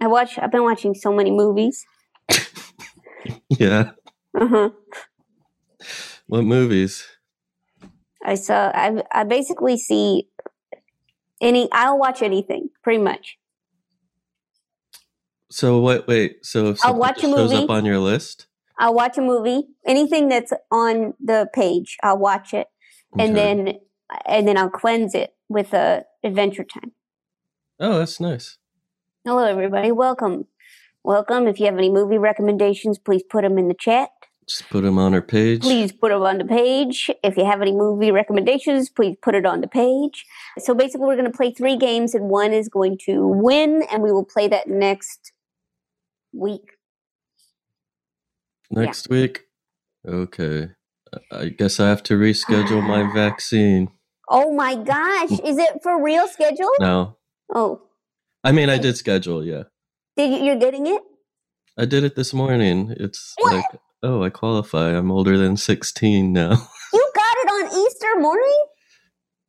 I watch. I've been watching so many movies. Yeah. Uh huh. What movies? I saw. I I basically see any. I'll watch anything, pretty much. So what? Wait. So if I'll watch a shows movie. up on your list, I'll watch a movie. Anything that's on the page, I'll watch it, and then and then I'll cleanse it with a Adventure Time. oh, that's nice. Hello, everybody. Welcome. Welcome. If you have any movie recommendations, please put them in the chat. Just put them on our page. Please put them on the page. If you have any movie recommendations, please put it on the page. So basically, we're going to play three games, and one is going to win, and we will play that next week. Next week. Okay. I- guess I have to reschedule my vaccine. Oh my gosh. Is it for real scheduled? No. Oh, I mean, I did schedule. Yeah. did you, you're getting it? I did it this morning. It's What? like, oh, I qualify. I'm older than 16 now. You got it on Easter morning?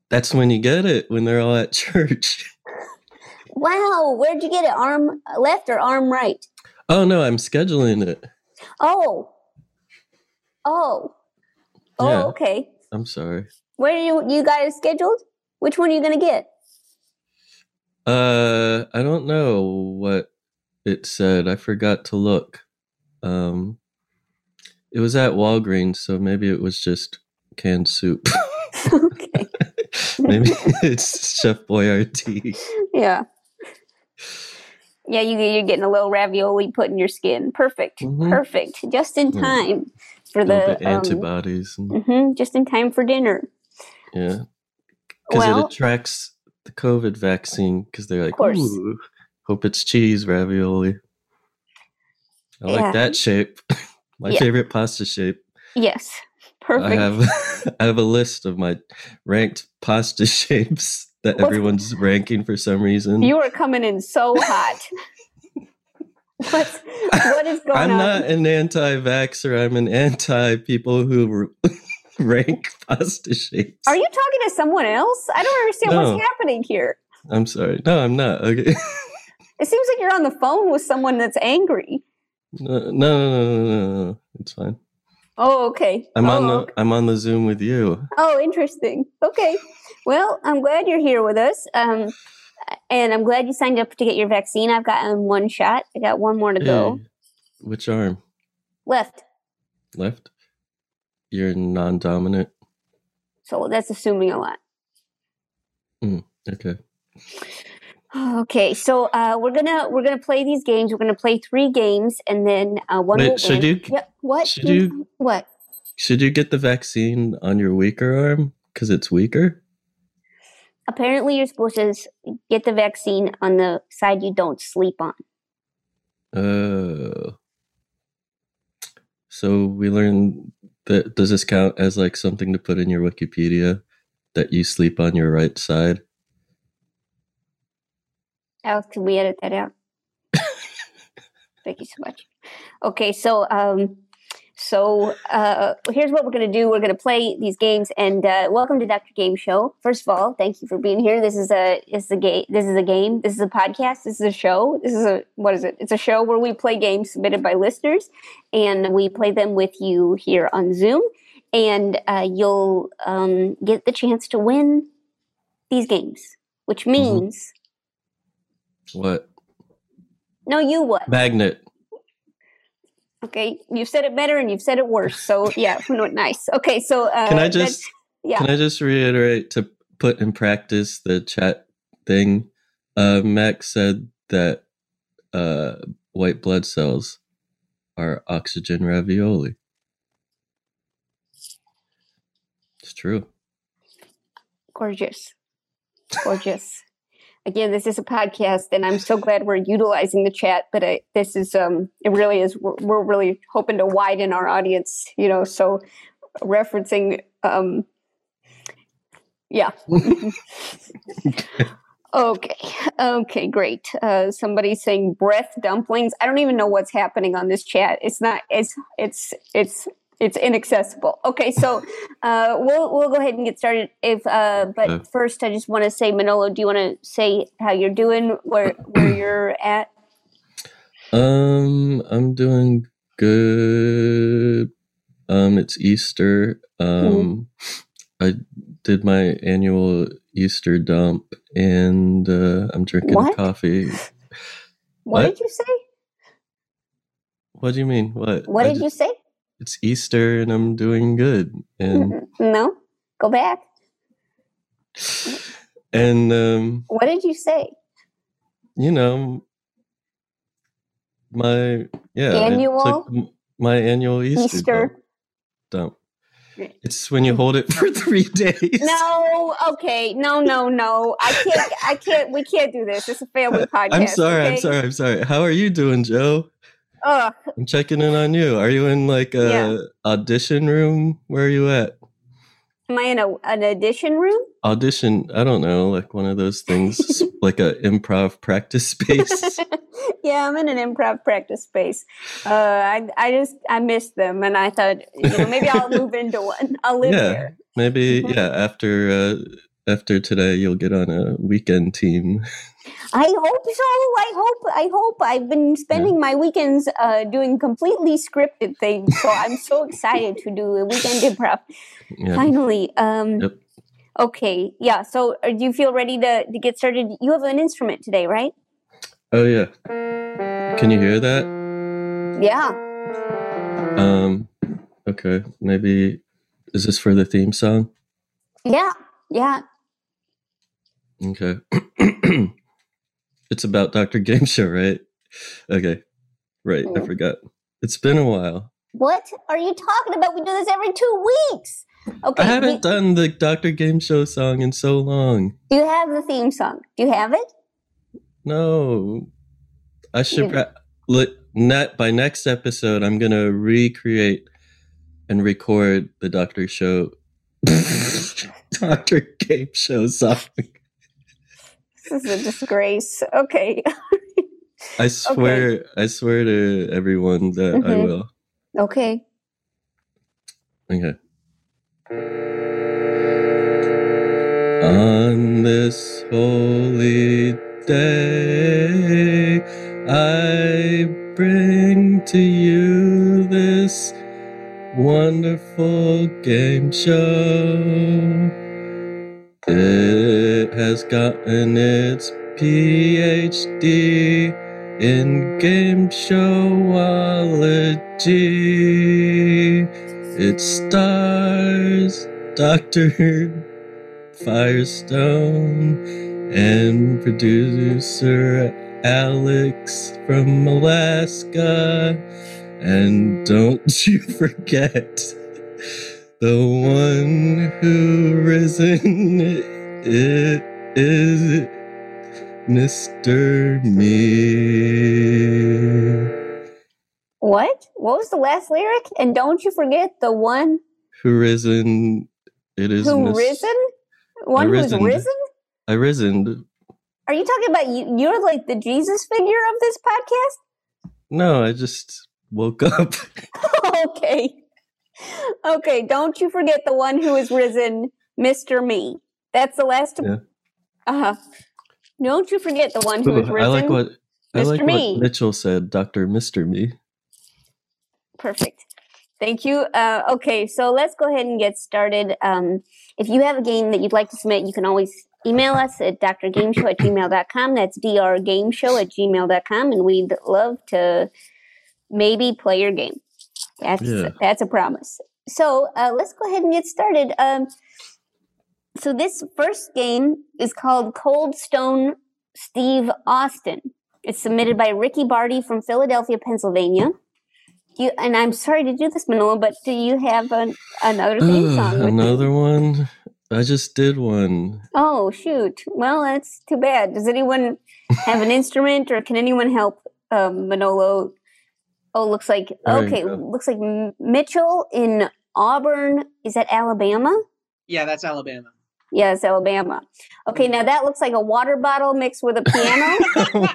That's when you get it, when they're all at church. Wow. Where'd you get it? Arm left or arm right? Oh, no, I'm scheduling it. Oh. Oh. Oh, Yeah. okay. I'm sorry. Where do you you got it scheduled? Which one are you gonna get? Uh, I don't know what it said. I forgot to look. Um, it was at Walgreens, so maybe it was just canned soup. okay. maybe it's Chef Boyardee. Yeah. Yeah, you you're getting a little ravioli put in your skin. Perfect. Mhm. Perfect. Just in time for A little the um, antibodies. And, mhm, just in time for dinner. yeah, because Well- it attracts the COVID vaccine. Because they're like. Ooh, hope it's cheese ravioli. I Yeah. like that shape. My Yeah. favorite pasta shape. Yes. Perfect. I have I have a list of my ranked pasta shapes that What's- everyone's ranking for some reason. you are coming in so hot. What's what is going I'm on? not an anti-vaxxer. I'm an anti people who rank pasta shapes. Are you talking to someone else? I don't understand No. what's happening here. I'm sorry. No, I'm not. Okay. It seems like you're on the phone with someone that's angry. No, no, no, no, no, no. It's fine. Oh, okay. I'm oh, on the okay. I'm on the Zoom with you. Oh, interesting. Okay. Well, I'm glad you're here with us. Um, and I'm glad you signed up to get your vaccine. I've gotten one shot. I got one more to go. Which arm? Left. Left? You're non-dominant. So that's assuming a lot. Okay. Okay, so uh, we're gonna we're gonna play these games. We're gonna play three games, and then uh, one Wait, should win. you- Yep. What? should you- What? Should you get the vaccine on your weaker arm because it's weaker? Apparently, you're supposed to get the vaccine on the side you don't sleep on. Oh. So we learned does this count as like something to put in your Wikipedia that you sleep on your right side? Can we edit that out? Thank you so much. Okay, so um, so uh, here's what we're gonna do. We're gonna play these games, and uh, welcome to Dr. Game Show. First of all, thank you for being here. This is a this is a game. This is a game. This is a podcast. This is a show. This is a what is it? It's a show where we play games submitted by listeners, and we play them with you here on Zoom, and uh, you'll um, get the chance to win these games, which means What? no, you what? Magnet. Okay, you've said it better and you've said it worse. So yeah, no, nice. Okay, so uh, Can I just yeah. can I just reiterate to put in practice the chat thing? Uh, Max said that uh, white blood cells are oxygen ravioli. It's true. gorgeous, gorgeous. Again, this is a podcast, and I'm so glad we're utilizing the chat. But I, this is um, it really is. We're, we're really hoping to widen our audience. You know, so referencing um, yeah. Okay. Okay. Great. Uh, somebody's saying breath dumplings. I don't even know what's happening on this chat. It's not. It's. It's. It's. It's inaccessible. Okay, so uh, we'll we'll go ahead and get started. If uh, but first, I just want to say, Manolo, do you want to say how you're doing, where where you're at? Um, I'm doing good. Um, it's Easter. Um, I did my annual Easter dump, and uh, I'm drinking What? coffee. What, What? did you say? What do you mean? What? What I did ju- you say? It's Easter, and I'm doing good, and No, go back. and um, What did you say? you know, my yeah, Annual? my annual Easter, Easter. dump. dump. It's when you hold it for three days. No, okay, no, no, no. I can't. I can't. We can't do this. It's a family podcast. I'm sorry. I'm sorry. I'm sorry. How are you doing, Jo? Ugh, I'm checking in on you. Are you in like a Yeah. audition room? Where are you at? am I in a, an audition room? Audition. I don't know, like one of those things, like a improv practice space. yeah, I'm in an improv practice space. Uh, I I just I missed them, and I thought you know maybe I'll move into one. I'll live Yeah. there. Maybe Mhm. yeah. After uh, after today, you'll get on a weekend team. I hope so. I hope. I hope. I've been spending my weekends uh, doing completely scripted things, so I'm so excited to do a weekend improv. Yeah. Finally. Um, Yep. Okay. Yeah. So, uh, do you feel ready to, to get started? You have an instrument today, right? Oh yeah. Can you hear that? Yeah. Um. Okay. Maybe is this for the theme song? Yeah. Yeah. Okay. it's about Dr. Game Show, right? Okay. Right. I Hmm. forgot. It's been a while. What are you talking about? We do this every two weeks. Okay. I haven't we- done the Dr. Game Show song in so long. do you have the theme song? Do you have it? No. I should You- pra- look net by next episode I'm going to recreate and record the Dr. Show Dr. Game Show song. This is a disgrace. Okay. I swear I swear to everyone that I Mhm. will. Okay. Okay. On this holy day, I bring to you this wonderful game show. It has gotten its PhD in game showology. It stars Dr. Firestone and producer Alex from Alaska. And don't you forget the one who risen it is Mr. Me. What? What was the last lyric? And don't you forget the one Who risen it is who Miss- risen? One who's risen. risen? I risen. Are you talking about you? You're like the Jesus figure of this podcast? No, I just woke up. okay. Okay, don't you forget the one who is risen, Mr. Me. That's the last. Yeah. Uh huh. Don't you forget the one who is risen. I like what I Mr. like Me. what Mitchell said, Doctor Mister Me. Perfect. Thank you. Uh, okay, so let's go ahead and get started. Um, if you have a game that you'd like to submit, you can always email us at drgameshow at gmail.com. That's drgameshow at gmail.com, and we'd love to maybe play your game. That's Yeah. that's a promise. So uh, let's go ahead and get started. Um, so this first game is called Cold Stone Steve Austin. It's submitted by Ricky Barty from Philadelphia, Pennsylvania. You, and I'm sorry to do this, Manolo, but do you have an, another theme song? you? Another one. I just did one. Oh shoot! Well, that's too bad. Does anyone have an instrument, or can anyone help um, Manolo? Oh, looks like There okay. Looks like Mitchell in Auburn. Is that Alabama? Yeah, that's Alabama. Yeah, it's Alabama. Okay, now that looks like a water bottle mixed with a piano.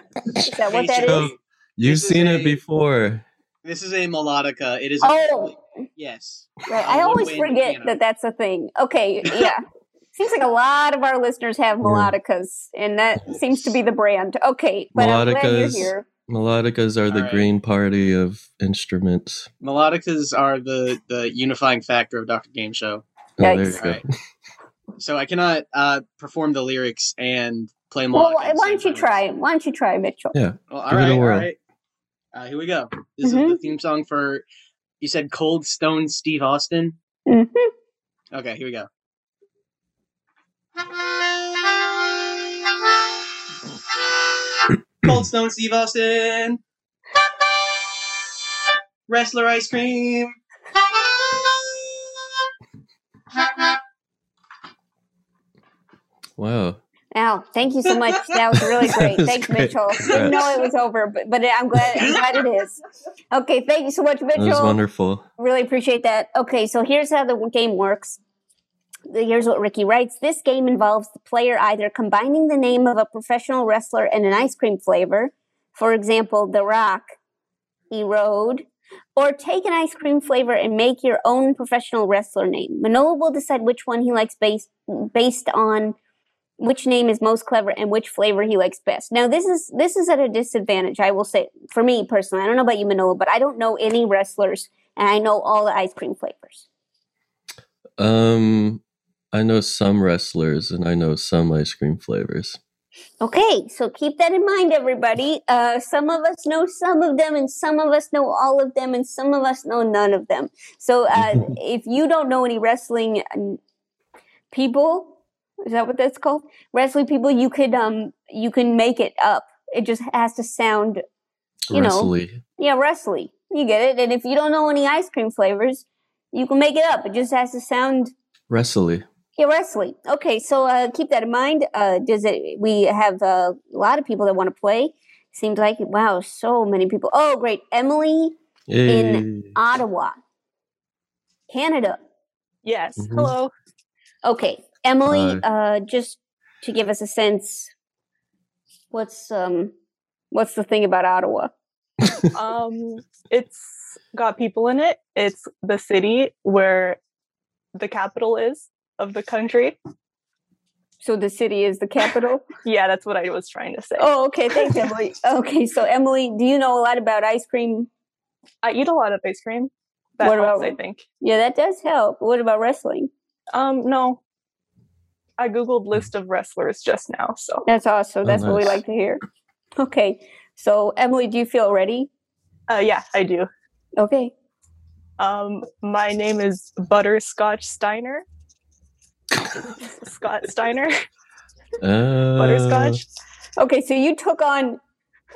is that what that So, is? You've This is seen a- it before. This is a melodica. It is. Oh. apparently- yes. Right. a I always forget piano. that that's a thing. Okay, yeah. Seems like a lot of our listeners have melodicas, and that seems to be the brand. Okay, but I'm glad you're here. Melodicas are the All right. green party of instruments. Melodicas are the the unifying factor of Dr. Game Show. Oh, there you go. Alright. So I cannot uh, perform the lyrics and play melodica. Well, why the why same don't you try? Why don't you try, Mitchell? Yeah. Well, all Give right, all Uh, here we go. This Mhm. is the theme song for. You said Cold Stone Steve Austin. hmm Okay, here we go. Cold Stone Steve Austin. Wrestler ice cream. Wow. Now, thank you so much. That was really great. was Thanks, great. Mitchell. Didn't know it was over, but but I'm glad I'm glad it is. Okay, thank you so much, Mitchell. That was Mitchell. wonderful. Really appreciate that. Okay, so here's how the game works. Here's what Ricky writes. This game involves the player either combining the name of a professional wrestler and an ice cream flavor, for example, The Rock, Erode, or take an ice cream flavor and make your own professional wrestler name. Manolo will decide which one he likes based based on which name is most clever and which flavor he likes best. Now this is this is at a disadvantage, I will say for me personally. I don't know about you, Manolo, but I don't know any wrestlers and I know all the ice cream flavors. Um, I know some wrestlers and I know some ice cream flavors. Okay, so keep that in mind, everybody. Uh, some of us know some of them, and some of us know all of them, and some of us know none of them. So uh, if you don't know any wrestling people, is that what that's called? Wrestling people, you could um you can make it up. It just has to sound You know. Yeah wrestling. You get it. And if you don't know any ice cream flavors, you can make it up. It just has to sound Wrestly. Yeah, wrestling. Okay, so uh, keep that in mind. Uh, does it? We have uh, a lot of people that want to play. Seems like wow, so many people. Oh, great, Emily, in Ottawa, Canada. Yes. Mhm. Hello. Okay, Emily. Uh, just to give us a sense, what's um, what's the thing about Ottawa? Um, it's got people in it. It's the city where the capital is of the country. So the city is the capital. Yeah, that's what I was trying to say. oh, okay. Thanks, Emily. Okay, so Emily, do you know a lot about ice cream? I eat a lot of ice cream. That What helps, about- I think. Yeah, that does help. What about wrestling? Um, no. I googled list of wrestlers just now, so That's awesome. Oh, That's what we like to hear. Okay. So, Emily, do you feel ready? uh, yeah, I do. Okay. Um, my name is Butterscotch Steiner. Scott Steiner. Uh, Butterscotch. Okay. So, you took on,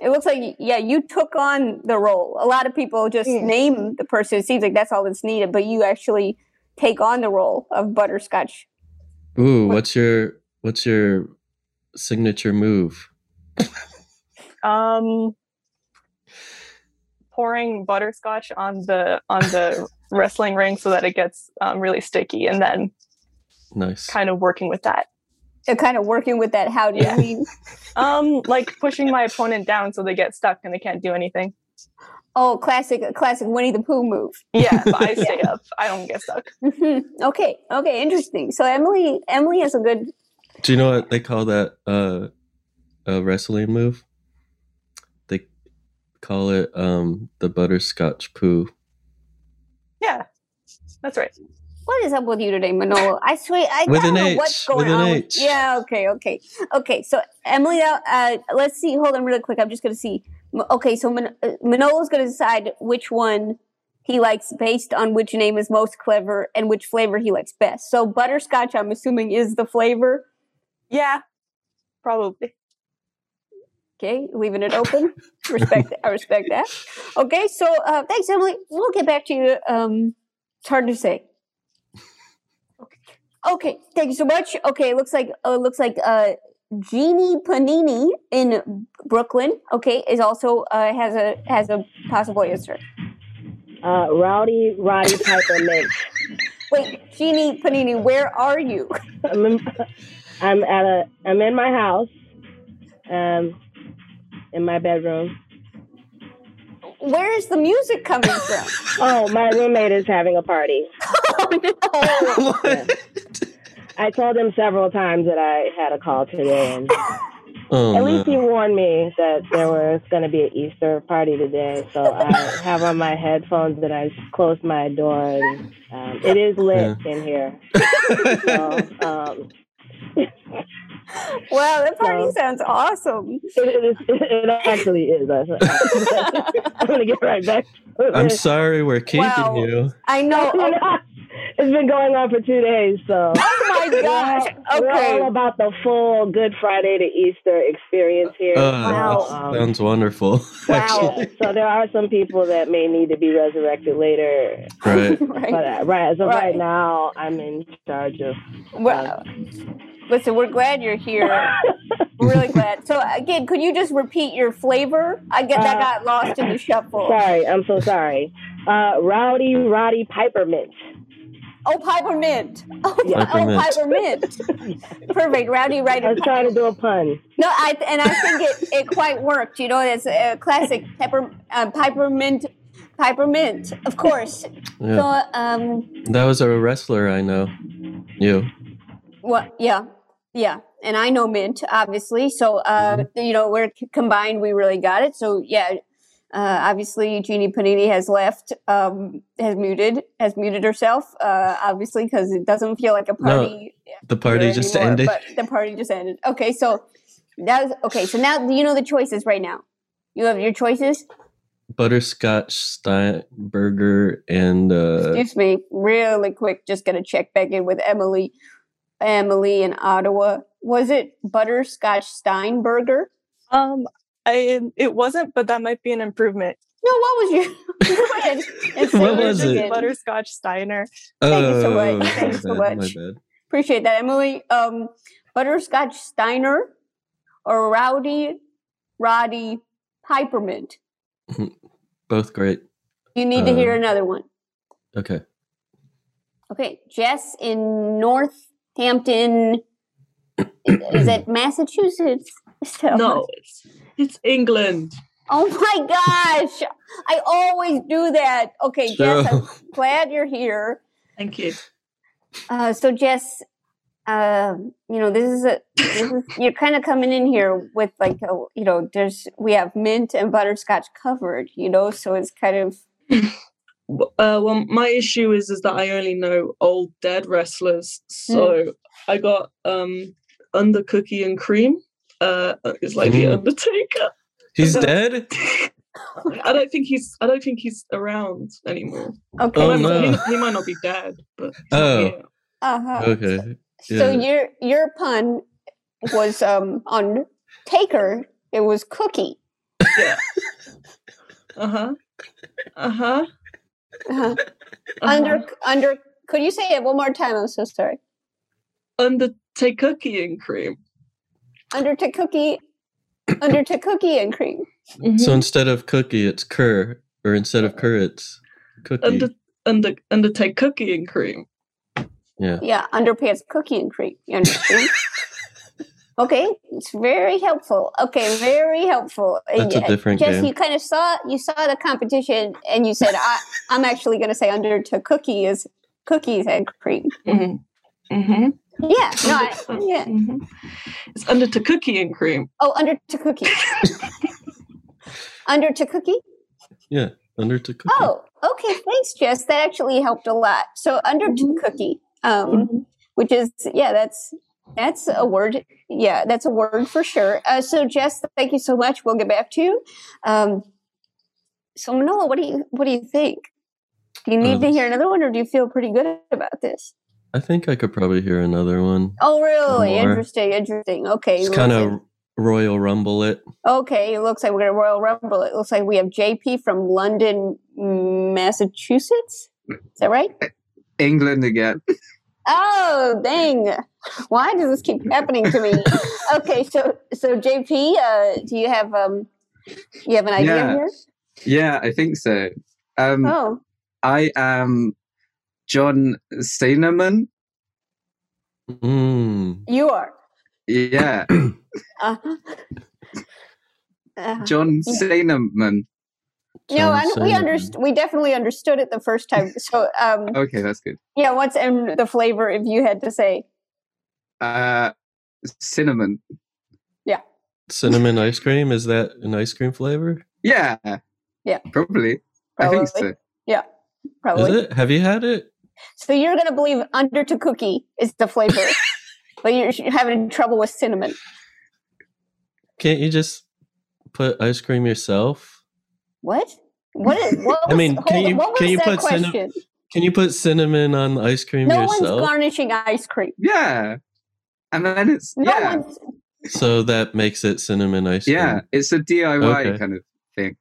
it looks like, yeah, you took on the role. A lot of people just Mm. name the person. It seems like that's all that's needed, but you actually take on the role of Butterscotch. Ooh, What- what's your what's your signature move? Um, pouring butterscotch on the on the wrestling ring so that it gets um, really sticky, and then Nice. kind of working with that. Kind of working with that. How do you Yeah. mean? Um, like pushing my opponent down so they get stuck and they can't do anything. Oh, classic, classic Winnie the Pooh move. Yeah, I stay up. I don't get stuck. Mhm. okay. Okay. Interesting. So, Emily, Emily has a good, Do you know what they call that uh a wrestling move? They call it um the butterscotch poo. Yeah, that's right. What is up with you today, Manolo? I swear, I With don't an know H, what's going with on. with- H. yeah, okay, okay, okay. So Emily, uh, uh, let's see. Hold on, really quick. I'm just going to see. Okay, so Man- uh, Manolo's going to decide which one he likes based on which name is most clever and which flavor he likes best. So butterscotch, I'm assuming, is the flavor. Yeah, probably. Okay, leaving it open. respect. I respect that. Okay, so uh, thanks, Emily. We'll get back to you. Um, it's hard to say. Okay, thank you so much. Okay, it looks like uh, looks like uh, Jeanie Panini in Brooklyn. Okay, is also uh, has a has a possible answer. Uh, Rowdy Roddy Piper Mix. Wait, Jeanie Panini, where are you? I'm, in, I'm at a. I'm in my house. Um, in my bedroom. Where is the music coming from? Oh, my roommate is having a party. oh no! what? I told him several times that I had a call today, and Oh, At least he warned me that there was going to be an Easter party today, so I have on my headphones that I closed my door. And um, it is lit in here. So, um, Wow, that party No. sounds awesome. it, it, is, it actually is. I'm going to get right back. I'm sorry we're keeping Wow. you. I know. It's been going on for two days, so. Oh my gosh. We're all Okay. about the full Good Friday to Easter experience here. Oh, Wow. that Um, sounds wonderful. Wow. Actually, so there are some people that may need to be resurrected later. right. right. But uh, right as of Right. right now, I'm in charge of. Well, listen, we're glad you're here. We're really glad. So again, could you just repeat your flavor? I get that Uh, got lost in the shuffle. Sorry, I'm so sorry. Uh, Rowdy Roddy Pipermint. Oh, peppermint. Oh, Yeah. oh Peppermint. peppermint. Perfect. Rowdy writer. I Rider. was trying to do a pun. No, I and I think it, it quite worked. You know, it's a classic pepper uh, peppermint. Peppermint, of course. Yeah. So, um, That was a wrestler I know. You. What? Yeah, yeah. And I know Mint, obviously. So, uh, you know, we're combined. We really got it. So, yeah. Uh, obviously, Jeanie Panini has left, um, has muted, has muted herself. Uh, obviously, because it doesn't feel like a No, party. The party just anymore, ended. But the party just ended. Okay, so that was okay. So now you know the choices right now. You have your choices. Butterscotch Steinberger and uh, Excuse me, really quick. Just gonna check back in with Emily. Emily in Ottawa. Was it Butterscotch Steinberger? Um, I it wasn't, but that might be an improvement. No, what was your? Go ahead and What was it? Butterscotch Steiner. Thank you so oh, much. Thank you so my bad, much. My bad. Appreciate that, Emily. Um, Butterscotch Steiner or Rowdy Roddy Pipermint. Both great. You need to hear Uh, another one. Okay. Okay, Jess in Northampton. Is it Massachusetts? No, it's, it's England. Oh my gosh! I always do that. Okay, Jess, I'm glad you're here. Thank you. Uh, so Jess, uh, you know, this is a this is, you're kind of coming in here with like a, you know, there's we have mint and butterscotch covered, you know, so it's kind of Uh, well, my issue is is that I only know old dead wrestlers, so I got um under cookie and cream. Uh, it's like the Mm. Undertaker. He's dead? I don't think he's. I don't think he's around anymore. okay. Oh, he, might, no. he, he might not be dead, but Oh. here. Uh-huh. Okay. So your your pun was um on taker. It was cookie. yeah. Uh huh. Uh huh. Uh-huh. Under under. Could you say it one more time? I'm so sorry. under take cookie and cream. Under to cookie. Under to cookie and cream. Mhm. So instead of cookie, it's cur, or instead of cur, it's cookie. under under under take cookie and cream. yeah. Yeah, underpants cookie and cream. You understand? okay, it's very helpful. Okay, very helpful. That's a different Jess, game. you kind of saw you saw the competition, and you said, I, "I'm actually going to say under to cookie is cookies and cream." Mm-hmm. Mm-hmm. Yeah, no, I, yeah. hmm It's under to cookie and cream. Oh, under to cookie. under to cookie. Yeah. Under to cookie. Oh, okay. Thanks, Jess. That actually helped a lot. So under to Mhm. cookie, um, which is yeah, that's that's a word. Yeah, that's a word for sure. Uh, so Jess, thank you so much. We'll get back to you. Um, so Noah, what do you what do you think? Do you need Uh, to hear another one, or do you feel pretty good about this? I think I could probably hear another one. Oh, really? More. Interesting. Interesting. Okay. It's kind of Royal Rumble it. Okay, it looks like we're gonna Royal Rumble. It looks like we have JP from London, Massachusetts. Is that right? England again. Oh, dang! Why does this keep happening to me? Okay, so so JP, uh, do you have um, you have an idea Yeah. here? Yeah, I think so. Um, Oh, I am John Cinnamon. Mm. you are. Yeah, Uh, uh, John Yeah. Cinnamon. no, I, John we Cena. understood. We definitely understood it the first time. So, um, Okay, that's good. yeah, what's in the flavor? If you had to say, Uh, cinnamon. Yeah. Cinnamon ice cream? Is that an ice cream flavor? Yeah. Yeah. Probably. I think so. Yeah, Is probably. it? Have you had it? So you're gonna believe under to cookie is the flavor, but you're you're having trouble with cinnamon. Can't you just put ice cream yourself? What? What is? What I mean, hold can you- what was can you put cinna- question? Can you put cinnamon on the ice cream no one's garnishing ice cream. Yeah. And then it's No yeah. one's. so that makes it cinnamon ice cream. Yeah. It's a DIY Okay. kind of thing.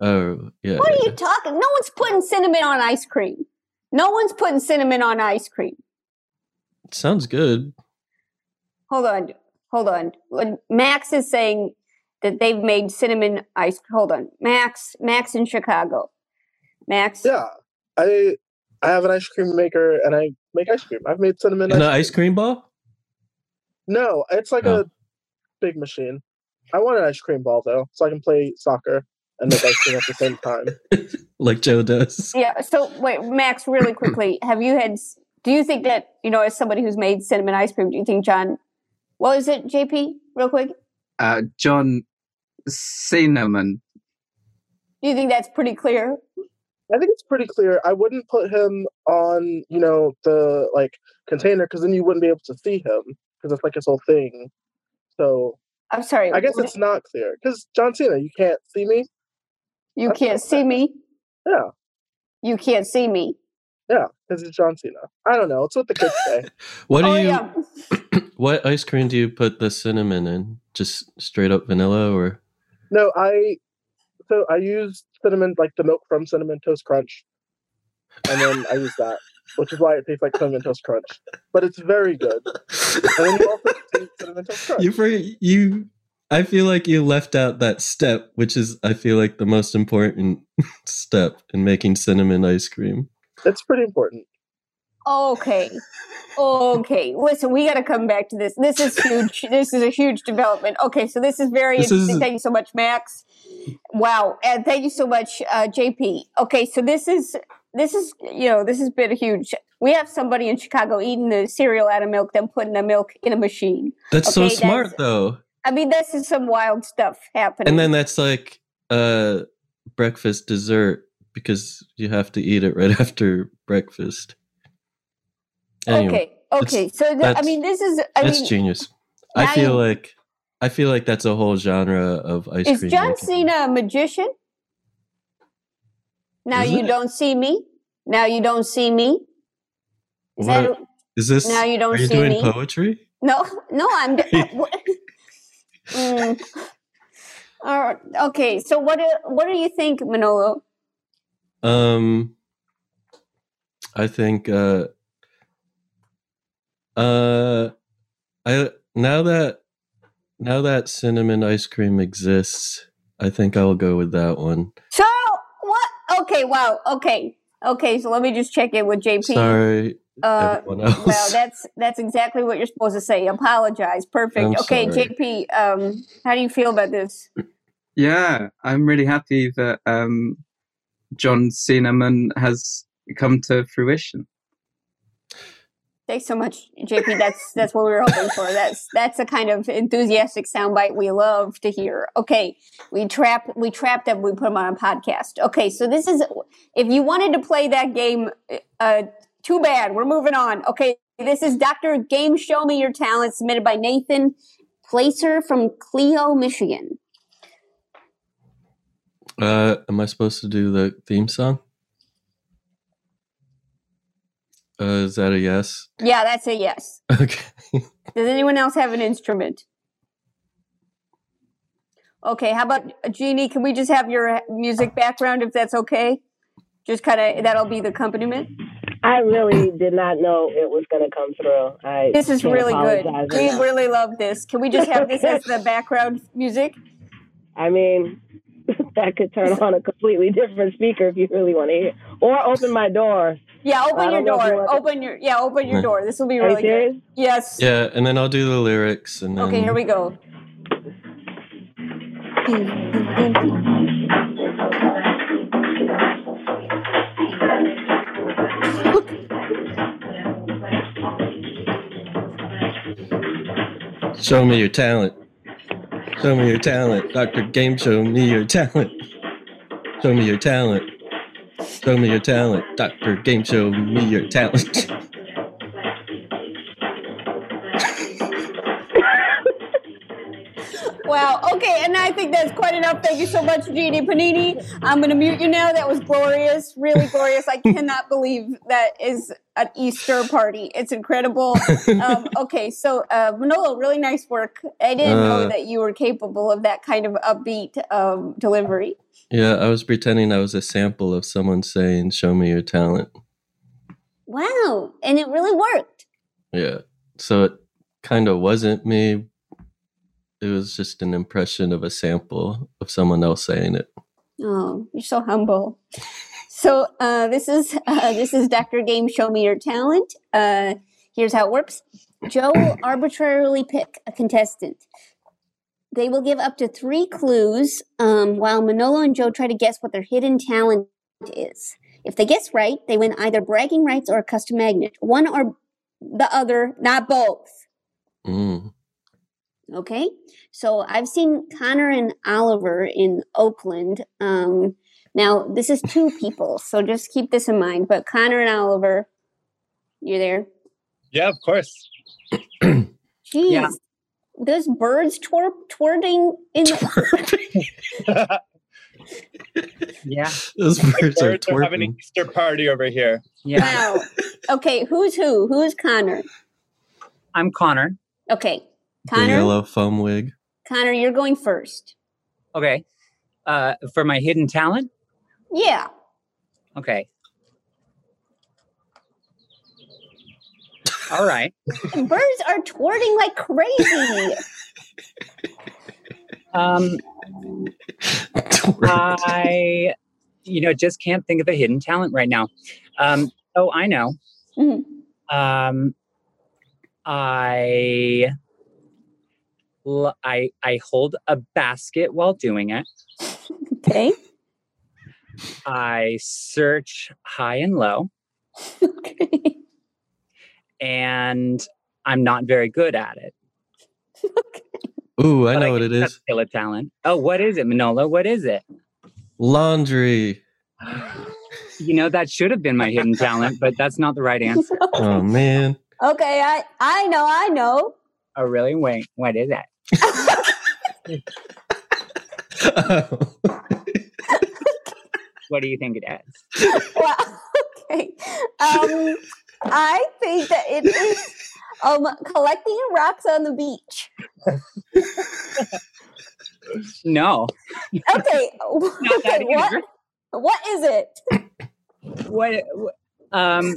Oh, yeah. What are yeah. you talking? No one's putting cinnamon on ice cream. No one's putting cinnamon on ice cream. Sounds good. Hold on, hold on. When Max is saying that they've made cinnamon ice. Hold on, Max. Max in Chicago. Max. Yeah, I I have an ice cream maker and I make ice cream. I've made cinnamon And ice the ice cream ball? No, it's like Oh. a big machine. I want an ice cream ball though, so I can play soccer and make ice cream at the same time. like Jo does. Yeah. So wait, Max, really quickly, have you had? Do you think that you know, as somebody who's made cinnamon ice cream, do you think John? What was it, JP? Real quick. Uh, John Cinnamon. Do you think that's pretty clear? I think it's pretty clear. I wouldn't put him on, you know, the like container because then you wouldn't be able to see him because it's like his whole thing. So I'm sorry. I guess it's not clear because John Cena, you can't see me. You can't see me. Yeah, You can't see me. yeah, because it's John Cena. I don't know. It's what the kids say. What do oh you yeah. what ice cream do you put the cinnamon in? Just straight up vanilla or No, I so I use cinnamon like the milk from Cinnamon Toast Crunch, and then I use that, which is why it tastes like Cinnamon Toast Crunch. But it's very good. And then you also taste Cinnamon Toast Crunch. You for you I feel like you left out that step, which is I feel like the most important step in making cinnamon ice cream. It's pretty important. Okay. Okay. Listen, we got to come back to this. This is huge. this is a huge development. Okay, so this is very This interesting. is- Thank you so much, Max. Wow, and thank you so much, uh, JP. Okay, so this is this is you know this has been a huge. We have somebody in Chicago eating the cereal out of milk, then putting the milk in a machine. That's so smart that's- though. I mean, this is some wild stuff happening. And then that's like uh breakfast dessert because you have to eat it right after breakfast. Anyway, okay, okay. So th- I mean, this is. I that's mean, genius. I feel like I feel like that's a whole genre of ice is cream. Is John making. Cena a magician? Now Is you it? don't see me. Now you don't see me. Is that What? Is this now you don't are you see doing me? poetry? no? No, I'm. what- Mm. All right, okay, so what do what do you think, Manolo? Um, I think uh, uh, I now that now that cinnamon ice cream exists, I think I'll go with that one. So what? Okay, wow. Okay, okay. So let me just check in with JP. Sorry, Uh, well, that's that's exactly what you're supposed to say. Apologize. Perfect. I'm okay, sorry. JP. Um, how do you feel about this? Yeah, I'm really happy that um, John Cinnamon has come to fruition. Thanks so much, JP. That's that's what we were hoping for. That's that's the kind of enthusiastic soundbite we love to hear. Okay, we trap we trapped them. We put them on a podcast. Okay, so this is if you wanted to play that game. Uh, too bad. We're moving on. Okay, this is Doctor Game Show Me Your Talent, submitted by Nathan Placer from Clio, Michigan. Uh, am I supposed to do the theme song? Uh, is that a yes? Yeah, that's a yes. Okay. Does anyone else have an instrument? Okay, how about Jeanie? Can we just have your music background if that's okay? Just kind of that'll be the accompaniment. I really did not know it was going to come through. I This is really good. apologize We enough. really love this. Can we just have this as the background music? I mean, that could turn on a completely different speaker if you really want to hear, or open my door. Yeah, open your don't know if you door. Open your yeah, open your door. This will be really good. Yes. yeah, and then I'll do the lyrics, and then Okay, here we go. show me your talent. Show me your talent. Dr. Game, show me your talent. Show me your talent. Show me your talent. Dr. Game, show me your talent. Wow. Okay, and I think that's quite enough. Thank you so much, Jeanie Panini. I'm going to mute you now. That was glorious, really glorious. I cannot believe that is an Easter party. It's incredible. Um, okay, so uh, Manolo, really nice work. I didn't know Uh, that you were capable of that kind of upbeat um, delivery. yeah, I was pretending I was a sample of someone saying, Show me your talent. Wow, and it really worked. Yeah. So it kind of wasn't me. It was just an impression of a sample of someone else saying it. Oh, you're so humble. So uh, this is uh, this is Dr. Game. Show me your talent. Uh, here's how it works. Jo will arbitrarily pick a contestant. They will give up to three clues, um, while Manolo and Jo try to guess what their hidden talent is. If they guess right, they win either bragging rights or a custom magnet. One or the other, not both. Mm. Okay, so I've seen Connor and Oliver in Oakland. Um, now this is two people, so just keep this in mind. But Connor and Oliver, you're there. Yeah, of course. Jeez, Yeah. those birds twer- twirting in. The- yeah. Those birds are Birds are having an. Easter party over here. Yeah. Wow. Okay, who's who? Who's Connor? I'm Connor. Okay, The Connor. yellow foam wig. Connor, you're going first. Okay. Uh, for my hidden talent. Yeah. Okay. All right. Birds are twirling like crazy. Um, I, you know, just can't think of a hidden talent right now. Um, oh, I know. Um, I, I, I hold a basket while doing it. Okay. I search high and low. And I'm not very good at it. Ooh, I But know what it is. guess That's is. still a talent. Oh, what is it, Manolo? What is it? Laundry. You know, that should have been my hidden talent, but that's not the right answer. Oh man. Okay, I I know, I know. Oh, really? Wait, what is it? What do you think it is? Well, okay. Um, I think that it is um collecting rocks on the beach. No. Okay. okay. What? What is it? What? what- Um,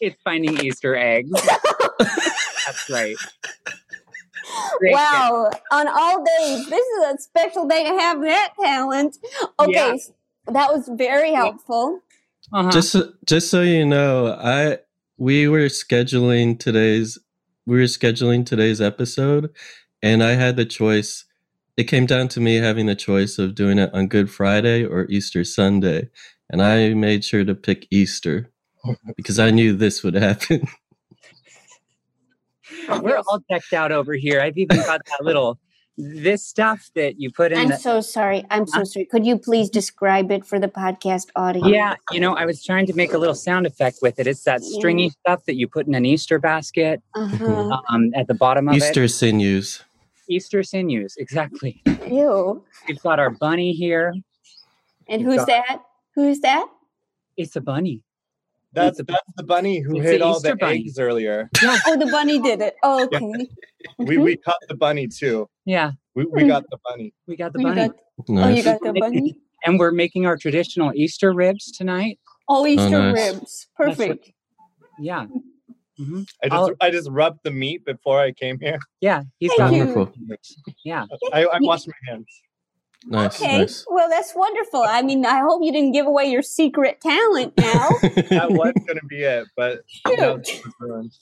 it's finding Easter eggs. That's right. Great wow. On all days, this is a special day to have that talent. Okay. Yeah. s- That was very helpful. Uh-huh. Just so, just so you know, I we were scheduling today's we were scheduling today's episode and I had the choice it came down to me having the choice of doing it on Good Friday or Easter Sunday. And I made sure to pick Easter because I knew this would happen. We're all decked out over here. I've even got that little this stuff that you put in. I'm the, so sorry. I'm so sorry. Could you please describe it for the podcast audience? yeah, you know, I was trying to make a little sound effect with it. It's that stringy stuff that you put in an Easter basket Uh-huh. um, at the bottom of Easter it. Easter sinews. Easter sinews, exactly. Ew. We've got our bunny here. And We've who's got- that? Who's that? It's a bunny. That's that's the bunny who It's hid all Easter the bunny. eggs earlier. Oh, the bunny did it. Oh, Yeah. okay. We we caught the bunny too. Yeah, We we got the bunny. we got the You bunny. got- oh, you got the bunny? And we're making our traditional Easter ribs tonight. Oh, Easter nice. ribs. That's what- Perfect. Yeah. hmm I just I'll- I just rubbed the meat before I came here. Yeah, he's Thank got. Wonderful. Yeah. I, I washed my hands. Nice, Okay. nice. Well, that's wonderful. I mean, I hope you didn't give away your secret talent now. That was gonna be it, but now Shoot.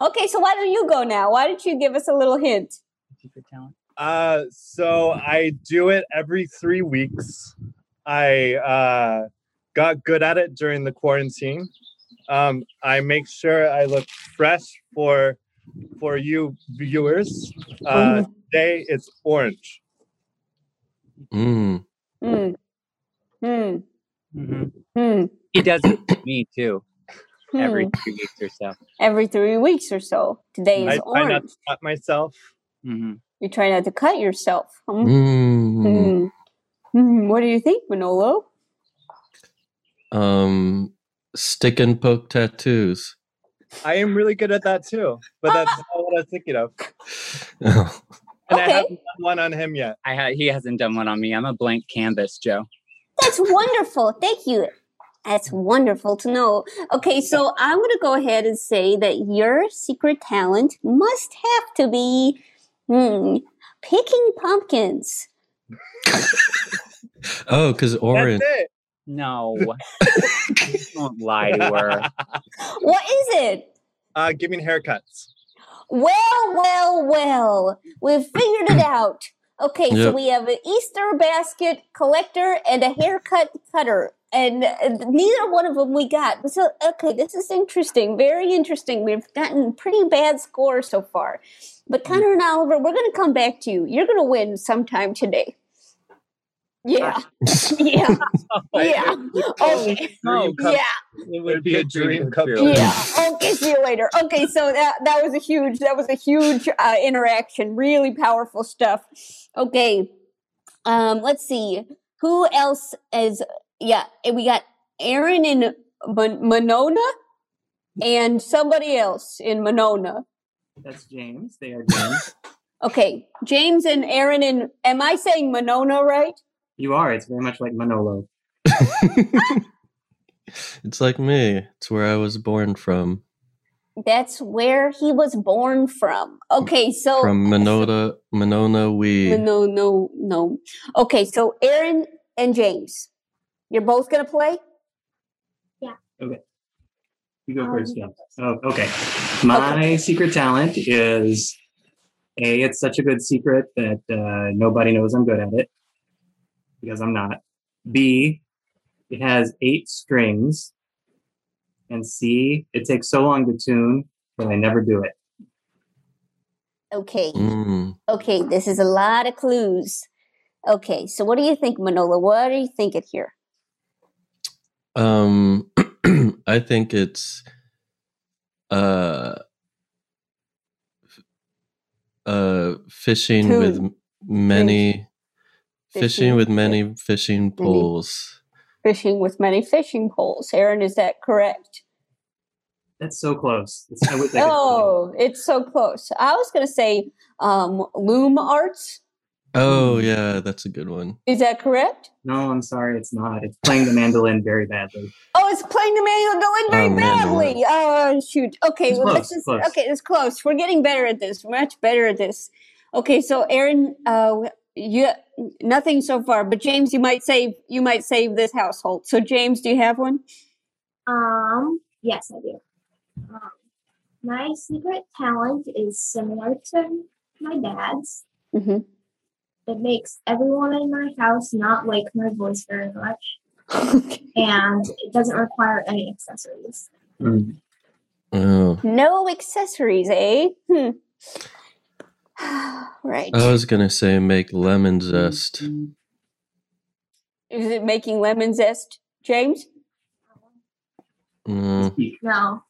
okay, so why don't you go now? Why don't you give us a little hint? Secret talent. Uh, so I do it every three weeks. I uh, got good at it during the quarantine. Um, I make sure I look fresh for for you viewers. Uh, Mhm. today it's orange. Mm. Hmm. Hmm. Mhm. Hmm. He does it to me too. Every Hmm. two weeks or so. Every three weeks or so. Today is I is try not orange. to cut myself. hmm You try not to cut yourself. Mm. Hmm. Hmm. What do you think, Manolo? Um, stick and poke tattoos. I am really good at that too, but that's not what I was thinking of. Oh. And I Okay. haven't done one on him yet. I ha- he hasn't done one on me. I'm a blank canvas, Jo. That's wonderful. Thank you. That's wonderful to know. Okay, so I'm going to go ahead and say that your secret talent must have to be hmm, picking pumpkins. Oh, because orange. That's it. No. Don't lie to her. What is it? Uh, giving haircuts. Well, well, well. We've figured it out. Okay, so we have an Easter basket collector and a haircut cutter. And uh, neither one of them we got. So, okay, this is interesting. Very interesting. We've gotten pretty bad scores so far. But Connor and Oliver, we're going to come back to you. You're going to win sometime today. Yeah. yeah. Yeah. Okay. No, Yeah. it would be a dream come true. true. Yeah. Okay. See you later. Okay. So that that was a huge that was a huge uh, interaction. Really powerful stuff. Okay. Um. Let's see. Who else is? Yeah. We got Aaron in Mon- Monona, and somebody else in Monona. That's James. They are James. Okay. James and Aaron in. Am I saying Monona right? You are. It's very much like Manolo. It's like me. It's where I was born from. That's where he was born from. Okay. So From Monona, Monona, we. No, no, no. Okay, so Aaron and James, you're both gonna play. Yeah. Okay. You go first, James. Oh, okay. My secret talent is A, it's such a good secret that uh, nobody knows I'm good at it because I'm not. B, it has eight strings. And C, it takes so long to tune, that I never do it. Okay, Mm. okay, this is a lot of clues. Okay, so what do you think, Manolo? What are you thinking here? Um, I think it's uh, uh, fishing with Tune. m- many Fishing fishing with with many fishing poles. Fishing with many fishing poles. Aaron, is that correct? That's so close. It's, I wish Oh, it's so close. I was gonna say um, loom arts. Oh yeah, that's a good one. Is that correct? No, I'm sorry, it's not. It's playing the mandolin very badly. Oh, it's playing the mandolin very Oh, mandolin. badly. Oh, shoot. Okay, It's well, close, this is close. okay. It's close. We're getting better at this. Much better at this. Okay, so Aaron, uh, you nothing so far, but James, you might save you might save this household. So, James, do you have one? Um, yes, I do. Um, my secret talent is similar to my dad's. Mm-hmm. It makes everyone in my house not like my voice very much, and it doesn't require any accessories. Mm. Oh, No accessories, eh? Hmm. right. I was gonna say make lemon zest. Is it making lemon zest, James? Mm. No.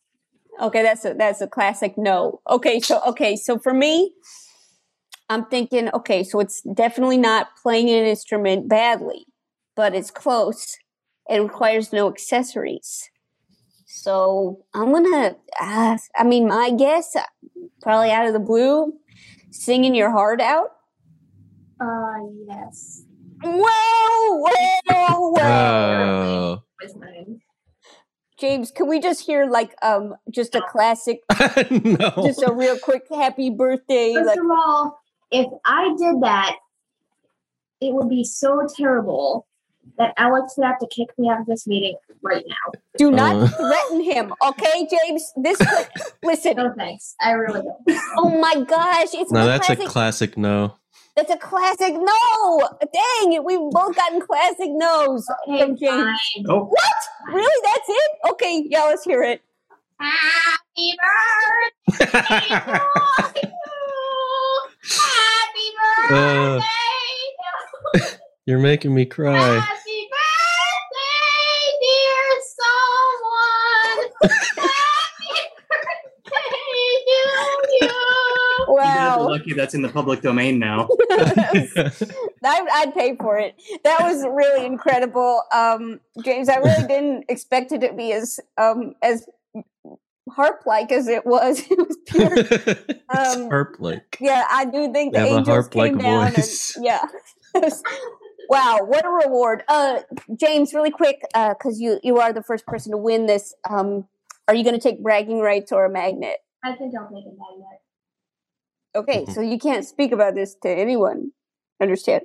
Okay, that's a that's a classic no. Okay, so okay, so for me, I'm thinking, okay, so it's definitely not playing an instrument badly, but it's close. It requires no accessories. So I'm gonna, uh, I mean, my guess, uh, probably out of the blue, singing your heart out. Uh, yes. Whoa, whoa, whoa! James, can we just hear like um just a classic, no. just a real quick happy birthday? First Like, of all, if I did that, it would be so terrible that Alex would have to kick me out of this meeting right now. do not Uh. threaten him, okay, James? This could, listen. No thanks. I really don't. Oh my gosh, it's No, that's classic. a classic no. that's a classic. No, dang it, we've both gotten classic no's Okay, from James. fine. Oh, What? Really? That's it? Okay, yeah, let's hear it. Happy birthday to you. Happy Uh, birthday. you're making me cry. Happy birthday, dear someone. Happy birthday to you. You're Wow. lucky that's in the public domain now. I, I'd pay for it. That was really incredible, um, James. I really didn't expect it to be as um, as harp like as it was. It was pure. Um, Harp like. yeah, I do think the have a angels harp-like came down. voice. And, yeah. wow, what a reward, uh, James. Really quick, because you you are the first person to win this. Um, are you going to take bragging rights or a magnet? I think I'll take a magnet. Okay, Mm-hmm. so you can't speak about this to anyone. Understand?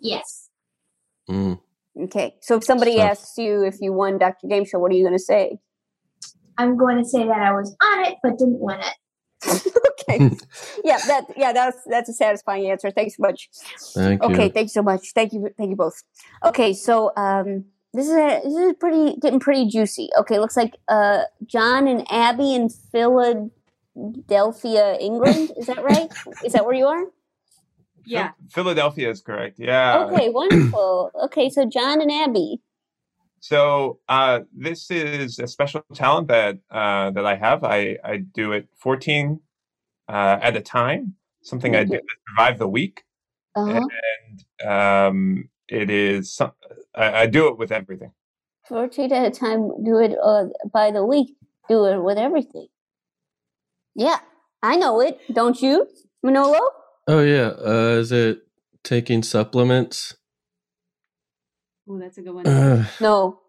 Yes. Mm. Okay, so if somebody Tough. asks you if you won Dr. Game Show, what are you going to say? I'm going to say that I was on it but didn't win it. okay, yeah, that yeah, that's that's a satisfying answer. Thanks so much. Thank okay, thank you. thanks so much. Thank you, thank you both. Okay, so um, this is a, this is pretty getting pretty juicy. Okay, looks like uh, John and Abby in Philadelphia, England. Is that right? is that where you are? Yeah. Philadelphia is correct. Yeah. Okay, wonderful. Okay, so John and Abby. So uh, this is a special talent that uh, that I have. I, I do it 14 uh, at a time. Something I do to survive the week, Uh-huh. and um, it is some, I, I do it with everything. 14 at a time, do it uh, by the week, do it with everything. Yeah, I know it, don't you, Manolo? Oh yeah. Uh, is it taking supplements? Oh, that's a good one. Ugh. No,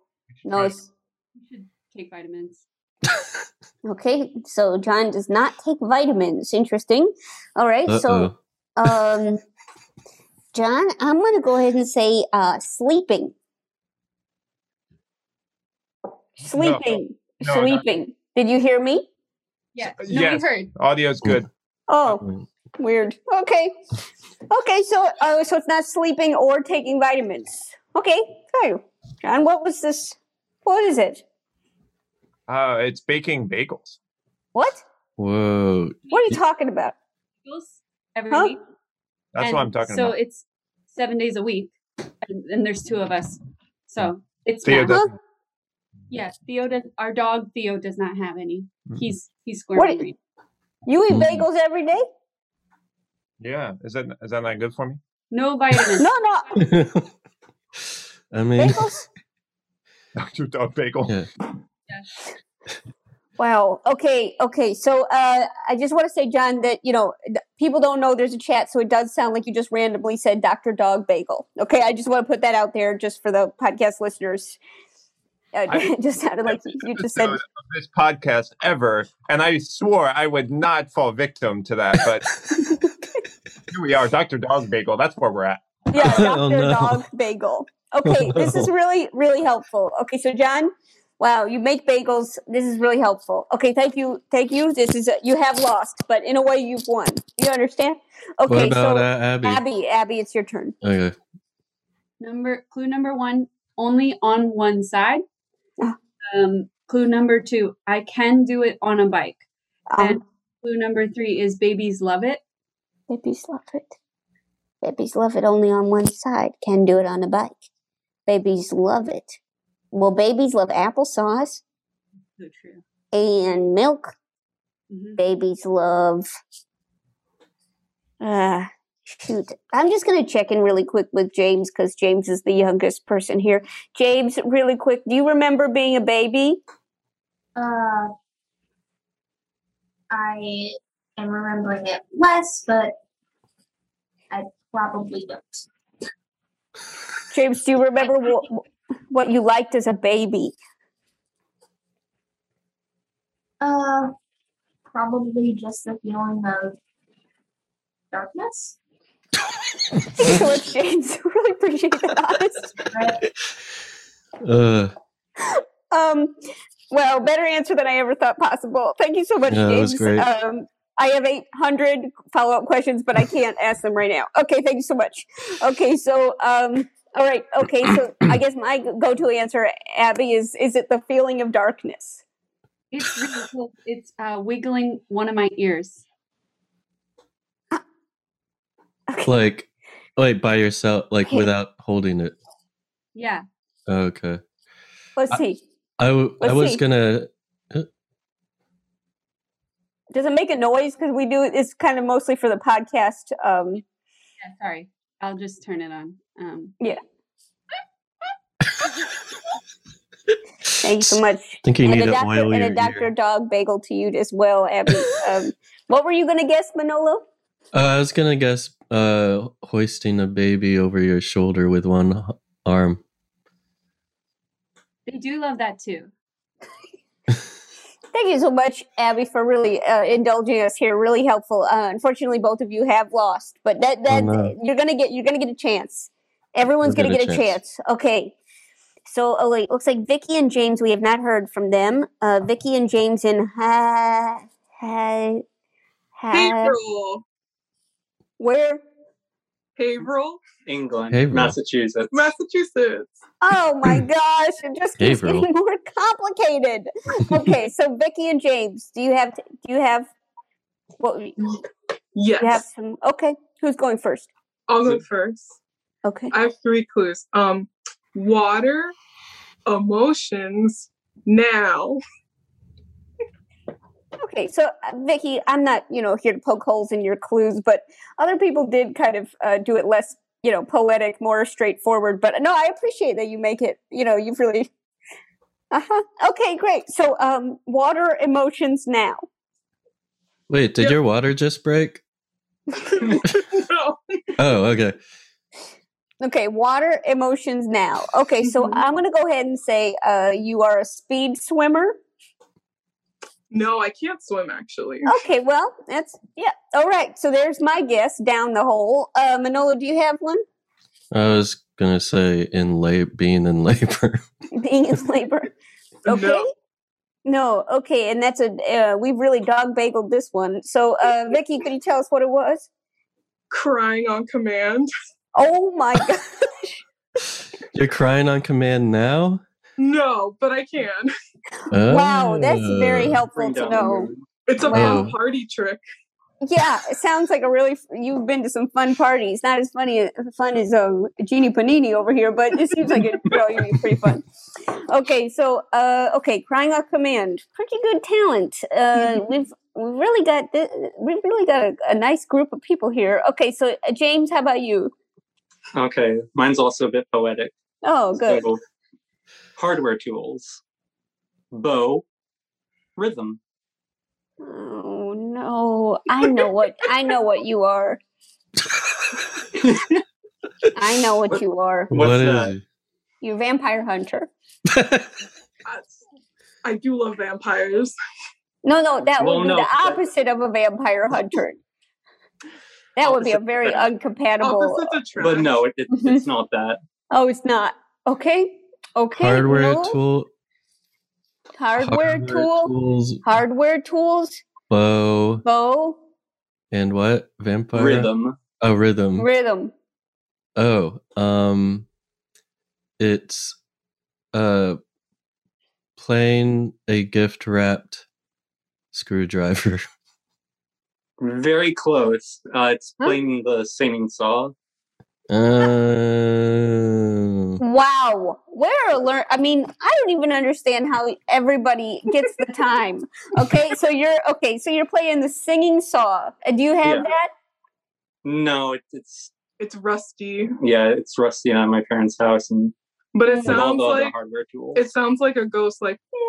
no. It's, You should take vitamins. okay, so John does not take vitamins. Interesting. All right, so um, John, I'm going to go ahead and say uh, sleeping. Sleeping. No, not- sleeping. Did you hear me? Yeah. No, yes, we heard. audio's good. Oh, weird. Okay. Okay, so uh, so it's not sleeping or taking vitamins. Okay, fine. And what was this? What is it? Uh, it's baking bagels. What? Whoa. What are you talking about? Meals every Huh? week. That's what I'm talking so about. So it's seven days a week, and, and there's two of us. So it's Theo math. doesn't- Yeah, Theo does. Our dog Theo does not have any. He's he's What? squirming. right You eat bagels every day? Yeah, is that is that not good for me? No vitamins. No, no. I mean, Bagels? Dr. Dog Bagel. yeah. Wow. Okay. Okay. So uh, I just want to say, John, that you know th- people don't know there's a chat, so it does sound like you just randomly said Dr. Dog Bagel. Okay. I just want to put that out there just for the podcast listeners. Uh, it just sounded like you just said. Of this podcast ever, and I swore I would not fall victim to that, but here we are, Dr. Dog Bagel. That's where we're at. Yeah, Dr. Oh, no. Dog Bagel. Okay, this is really, really helpful. Okay, so John, wow, you make bagels. This is really helpful. Okay, thank you, thank you. This is you have lost, but in a way you've won. You understand? Okay, What about so uh, Abby? Abby, Abby, it's your turn. Okay. Number clue number one, only on one side. Um, clue number two, I can do it on a bike. Um, and clue number three is babies love it. Babies love it. Babies love it only on one side. Can do it on a bike. Babies love it. Well, babies love applesauce So true. and milk. Mhm. Babies love. Uh, shoot. I'm just going to check in really quick with James because James is the youngest person here. James, really quick, do you remember being a baby? Uh, I am remembering it less, but I probably don't. James, do you remember what, what you liked as a baby? Uh, probably just the feeling of darkness. Thank you so much, James. really appreciate that honest. Uh, Um, well, better answer than I ever thought possible. Thank you so much, Yeah, that was James. great. Um, I have 800 follow up questions, but I can't ask them right now. Okay, thank you so much. Okay, so, um, all right. Okay, so I guess my go to answer, Abby, is is it the feeling of darkness? It's really cool. It's uh, wiggling one of my ears. Like, like by yourself, like Okay. without holding it. Yeah. Okay. Let's see. I, Let's was see. gonna. Does it make a noise? Because we do it's kind of mostly for the podcast. Um, Yeah. Sorry. I'll just turn it on. Um, yeah. Thank you so much. I think you and need a to doctor oil and a your Dr. Dog bagel to you as well, Abby. um, what were you gonna guess, Manolo? Uh, I was gonna guess uh, hoisting a baby over your shoulder with one arm. they do love that too. Thank you so much, Abby, for really uh, indulging us here. Really helpful. Uh, unfortunately, both of you have lost, but that that Oh, no. you're gonna get you're gonna get a chance. Everyone's We'll gonna get get a a chance. Okay. So, oh wait, looks like Vicky and James. We have not heard from them. Uh, Vicky and James in ha ha ha. Haverhill. Where? Haverhill, England, Haverhill. Massachusetts. Massachusetts. Oh my gosh! It just keeps Haverhill. getting more complicated. Okay, so Vicky and James, do you have do you have what? Yes. You have some. Okay, who's going first? I'll go first. Okay. I have three clues. Um, water, emotions, now. Okay, so uh, Vicky, I'm not, you know, here to poke holes in your clues, but other people did kind of uh, do it less, you know, poetic, more straightforward. But no, I appreciate that you make it. You know, you've really. Uh huh. Okay, great. So, um, water emotions now. Wait, did your water just break? no. Oh, okay. Okay, water emotions now. Okay, so I'm going to go ahead and say uh, you are a speed swimmer. No, I can't swim actually. Okay, well, that's yeah. All right, so there's my guess down the hole. Uh, Manolo, do you have one? I was gonna say in la- being in labor. Being in labor. Okay. No. Okay, and that's a uh, we've really dog bageled this one. So, uh, Vicky, could you tell us what it was? Crying on command. Oh my god! You're crying on command now. No, but I can. Wow, that's very Oh. helpful to know. It's a Wow. fun party trick. Yeah, it sounds like a really. You've been to some fun parties. Not as funny as fun as um, Jeanie Panini over here, but it seems like it'd probably be pretty fun. Okay, so uh, okay, crying on command, pretty good talent. Uh, we've we've really got thi- we've really got a, a nice group of people here. Okay, so uh, James, how about you? Okay, mine's also a bit poetic. Oh, good. So, hardware tools, bow, rhythm. Oh no, I know what I know what you are. I know what you are. What is that? it? You're vampire hunter. I do love vampires. No, no, that Well, would be no, the but- opposite of a vampire hunter. That would be a very uncompatible. But no, it, it, it's mm-hmm. not that. Oh, it's not. Okay. Okay. Hardware no. tool, Hardware, hardware tool. tools, Hardware tools. bow, Bow. and what? Vampire Rhythm. Oh, rhythm. Rhythm. Oh, um, it's uh playing a gift wrapped screwdriver. Very close. Uh, it's Huh? playing the singing saw. Uh, Wow. Where are learn? I mean, I don't even understand how everybody gets the time. Okay, so you're okay. So you're playing the singing saw. Uh, Do you have Yeah. that? No, it, it's It's rusty, yeah, it's rusty at my parents' house and but it with all sounds the other like hardware tools. it sounds like a ghost. Like wah,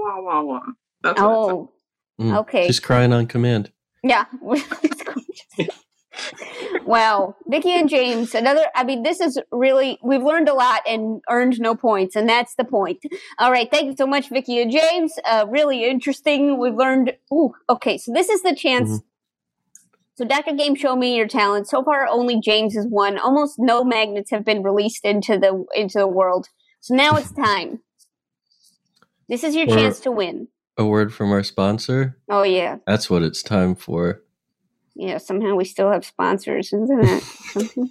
wah, wah, wah, wah. That's what. Oh, mm, Okay. Just crying on command. yeah. wow, Vicky and James. Another. I mean, this is really. We've learned a lot and earned no points, and that's the point. All right. Thank you so much, Vicky and James. Uh, really interesting. We've learned. Ooh. Okay. So this is the chance. Mhm. So, Dr. Game, show me your talent. So far, only James has won. Almost no magnets have been released into the into the world. So now it's time. This is your Or- chance to win. A word from our sponsor. Oh yeah, That's what it's time for yeah, somehow we still have sponsors, isn't that something?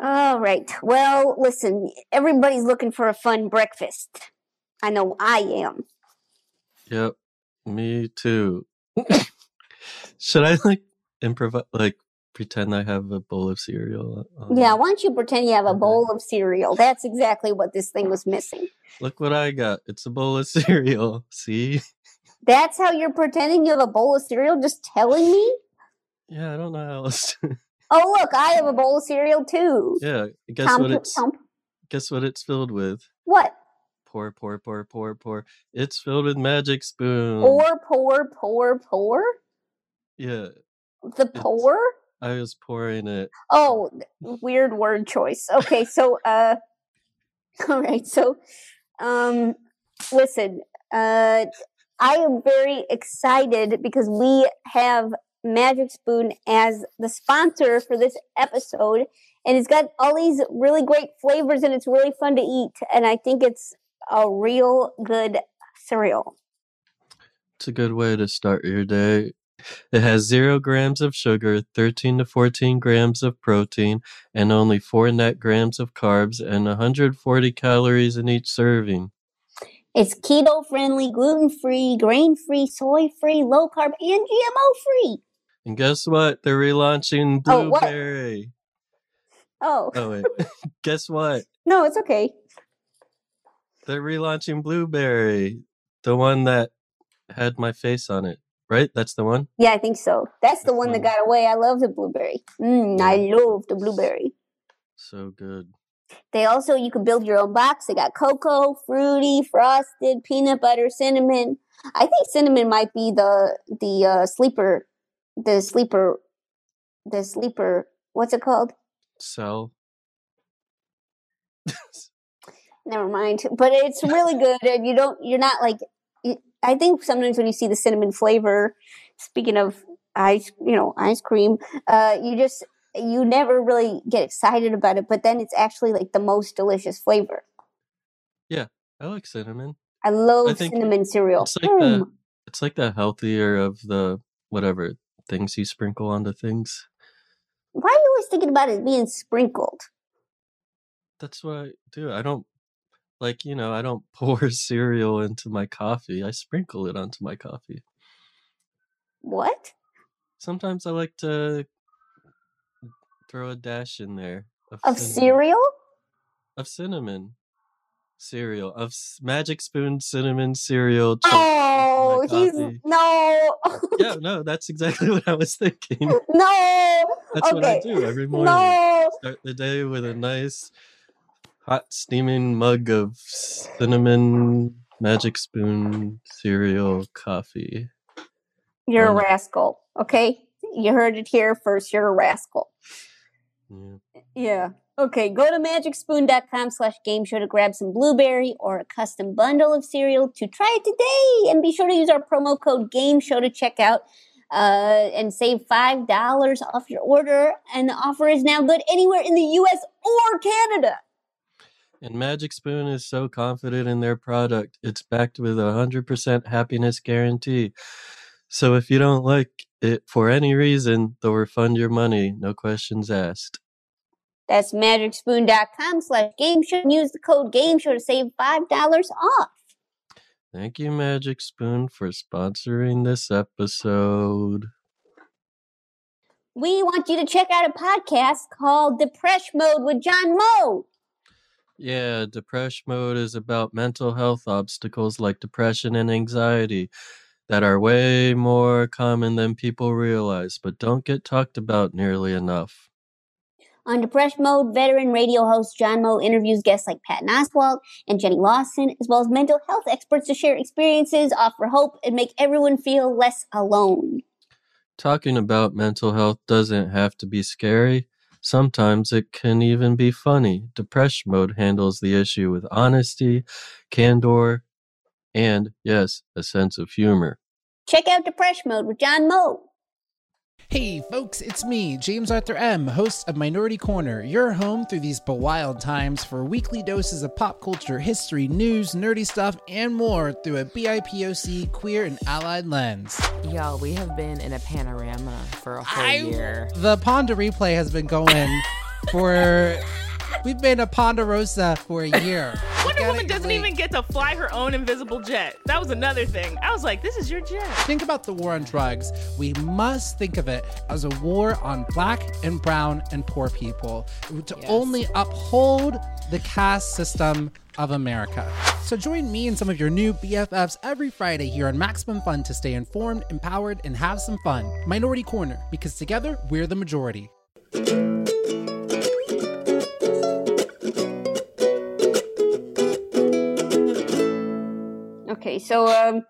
All right. Well, listen, everybody's looking for a fun breakfast. I know I am. Yep, me too. Should I like improvise, like pretend I have a bowl of cereal? on- Yeah, um, why don't you pretend you have a bowl of cereal? That's exactly what this thing was missing. Look what I got. It's a bowl of cereal. See? That's how you're pretending you have a bowl of cereal? Just telling me? Yeah, I don't know how else. To... Oh, look, I have a bowl of cereal too. yeah, guess Tom- what it's Tom- guess what it's filled with? What? Pour, pour, pour, pour, pour. It's filled with Magic Spoon. Pour, pour, pour, pour? Yeah, The pour? I was pouring it. Oh, weird word choice. Okay, so uh all right, so um listen, uh I am very excited because we have Magic Spoon as the sponsor for this episode and it's got all these really great flavors and it's really fun to eat and I think it's a real good cereal. It's a good way to start your day. It has zero grams of sugar, 13 to 14 grams of protein, and only four net grams of carbs, and 140 calories in each serving. It's keto friendly, gluten free, grain free, soy free, low carb, and GMO free. And guess what? They're relaunching blueberry. Oh, what? Blueberry. Oh, Oh, wait. guess what? no, it's okay. They're relaunching Blueberry. The one that had my face on it, right? That's the one? Yeah, I think so. That's the one that got away. I love the blueberry. Mm, I love the blueberry. So good. They also you can build your own box. They got cocoa, fruity, frosted, peanut butter, cinnamon. I think cinnamon might be the the uh, sleeper, the sleeper, the sleeper. What's it called? Cell. Never mind. But it's really good, and you don't. You're not like. I think sometimes when you see the cinnamon flavor, speaking of ice, you know, ice cream, uh, you just you never really get excited about it. But then it's actually like the most delicious flavor. Yeah, I like cinnamon. I love I cinnamon cereal. It's like the Mm. it's like the healthier of the whatever things you sprinkle onto things. Why are you always thinking about it being sprinkled? That's what I do. I don't like you know I don't pour cereal into my coffee. I sprinkle it onto my coffee. What? Sometimes I like to throw a dash in there of, Of cinnamon. cereal? of cinnamon cereal of s- magic spoon cinnamon cereal. Oh, he's no, yeah, no, that's exactly what I was thinking. no. That's what I do every morning. No. Start the day with a nice, hot, steaming mug of cinnamon magic spoon cereal coffee. You're a Um, rascal. Okay, you heard it here first. You're a rascal. Yeah. Yeah. Okay, go to magicspoon.com slash game show to grab some blueberry or a custom bundle of cereal to try it today. And be sure to use our promo code game show to check out uh, and save $5 off your order. And the offer is now good anywhere in the US or Canada. And Magic Spoon is so confident in their product, it's backed with a 100% happiness guarantee. So if you don't like it for any reason, they'll refund your money, no questions asked. That's magicspoon.com slash game show. And use the code game show to save $5 off. Thank you, Magic Spoon, for sponsoring this episode. We want you to check out a podcast called Depression Mode with John Moe. Yeah, Depression Mode is about mental health obstacles like depression and anxiety that are way more common than people realize, but don't get talked about nearly enough. On Depression Mode, veteran radio host John Moe interviews guests like Pat Oswalt and Jenny Lawson, as well as mental health experts to share experiences, offer hope, and make everyone feel less alone. Talking about mental health doesn't have to be scary. Sometimes it can even be funny. Depression Mode handles the issue with honesty, candor, and, yes, a sense of humor. Check out Depression Mode with John Moe. Hey folks, it's me, James Arthur M., host of Minority Korner, your home through these bewild times for weekly doses of pop culture, history, news, nerdy stuff, and more through a BIPOC queer and allied lens. Y'all, we have been in a panorama for a whole I- year. The Ponder replay has been going for We've been a Ponderosa for a year. Wonder Woman doesn't even get to fly her own invisible jet. That was another thing. I was like, this is your jet. Think about the war on drugs. We must think of it as a war on black and brown and poor people to only uphold the caste system of America. So join me and some of your new BFFs every Friday here on Maximum Fun to stay informed, empowered, and have some fun. Minority Korner, because together we're the majority. Okay, so um,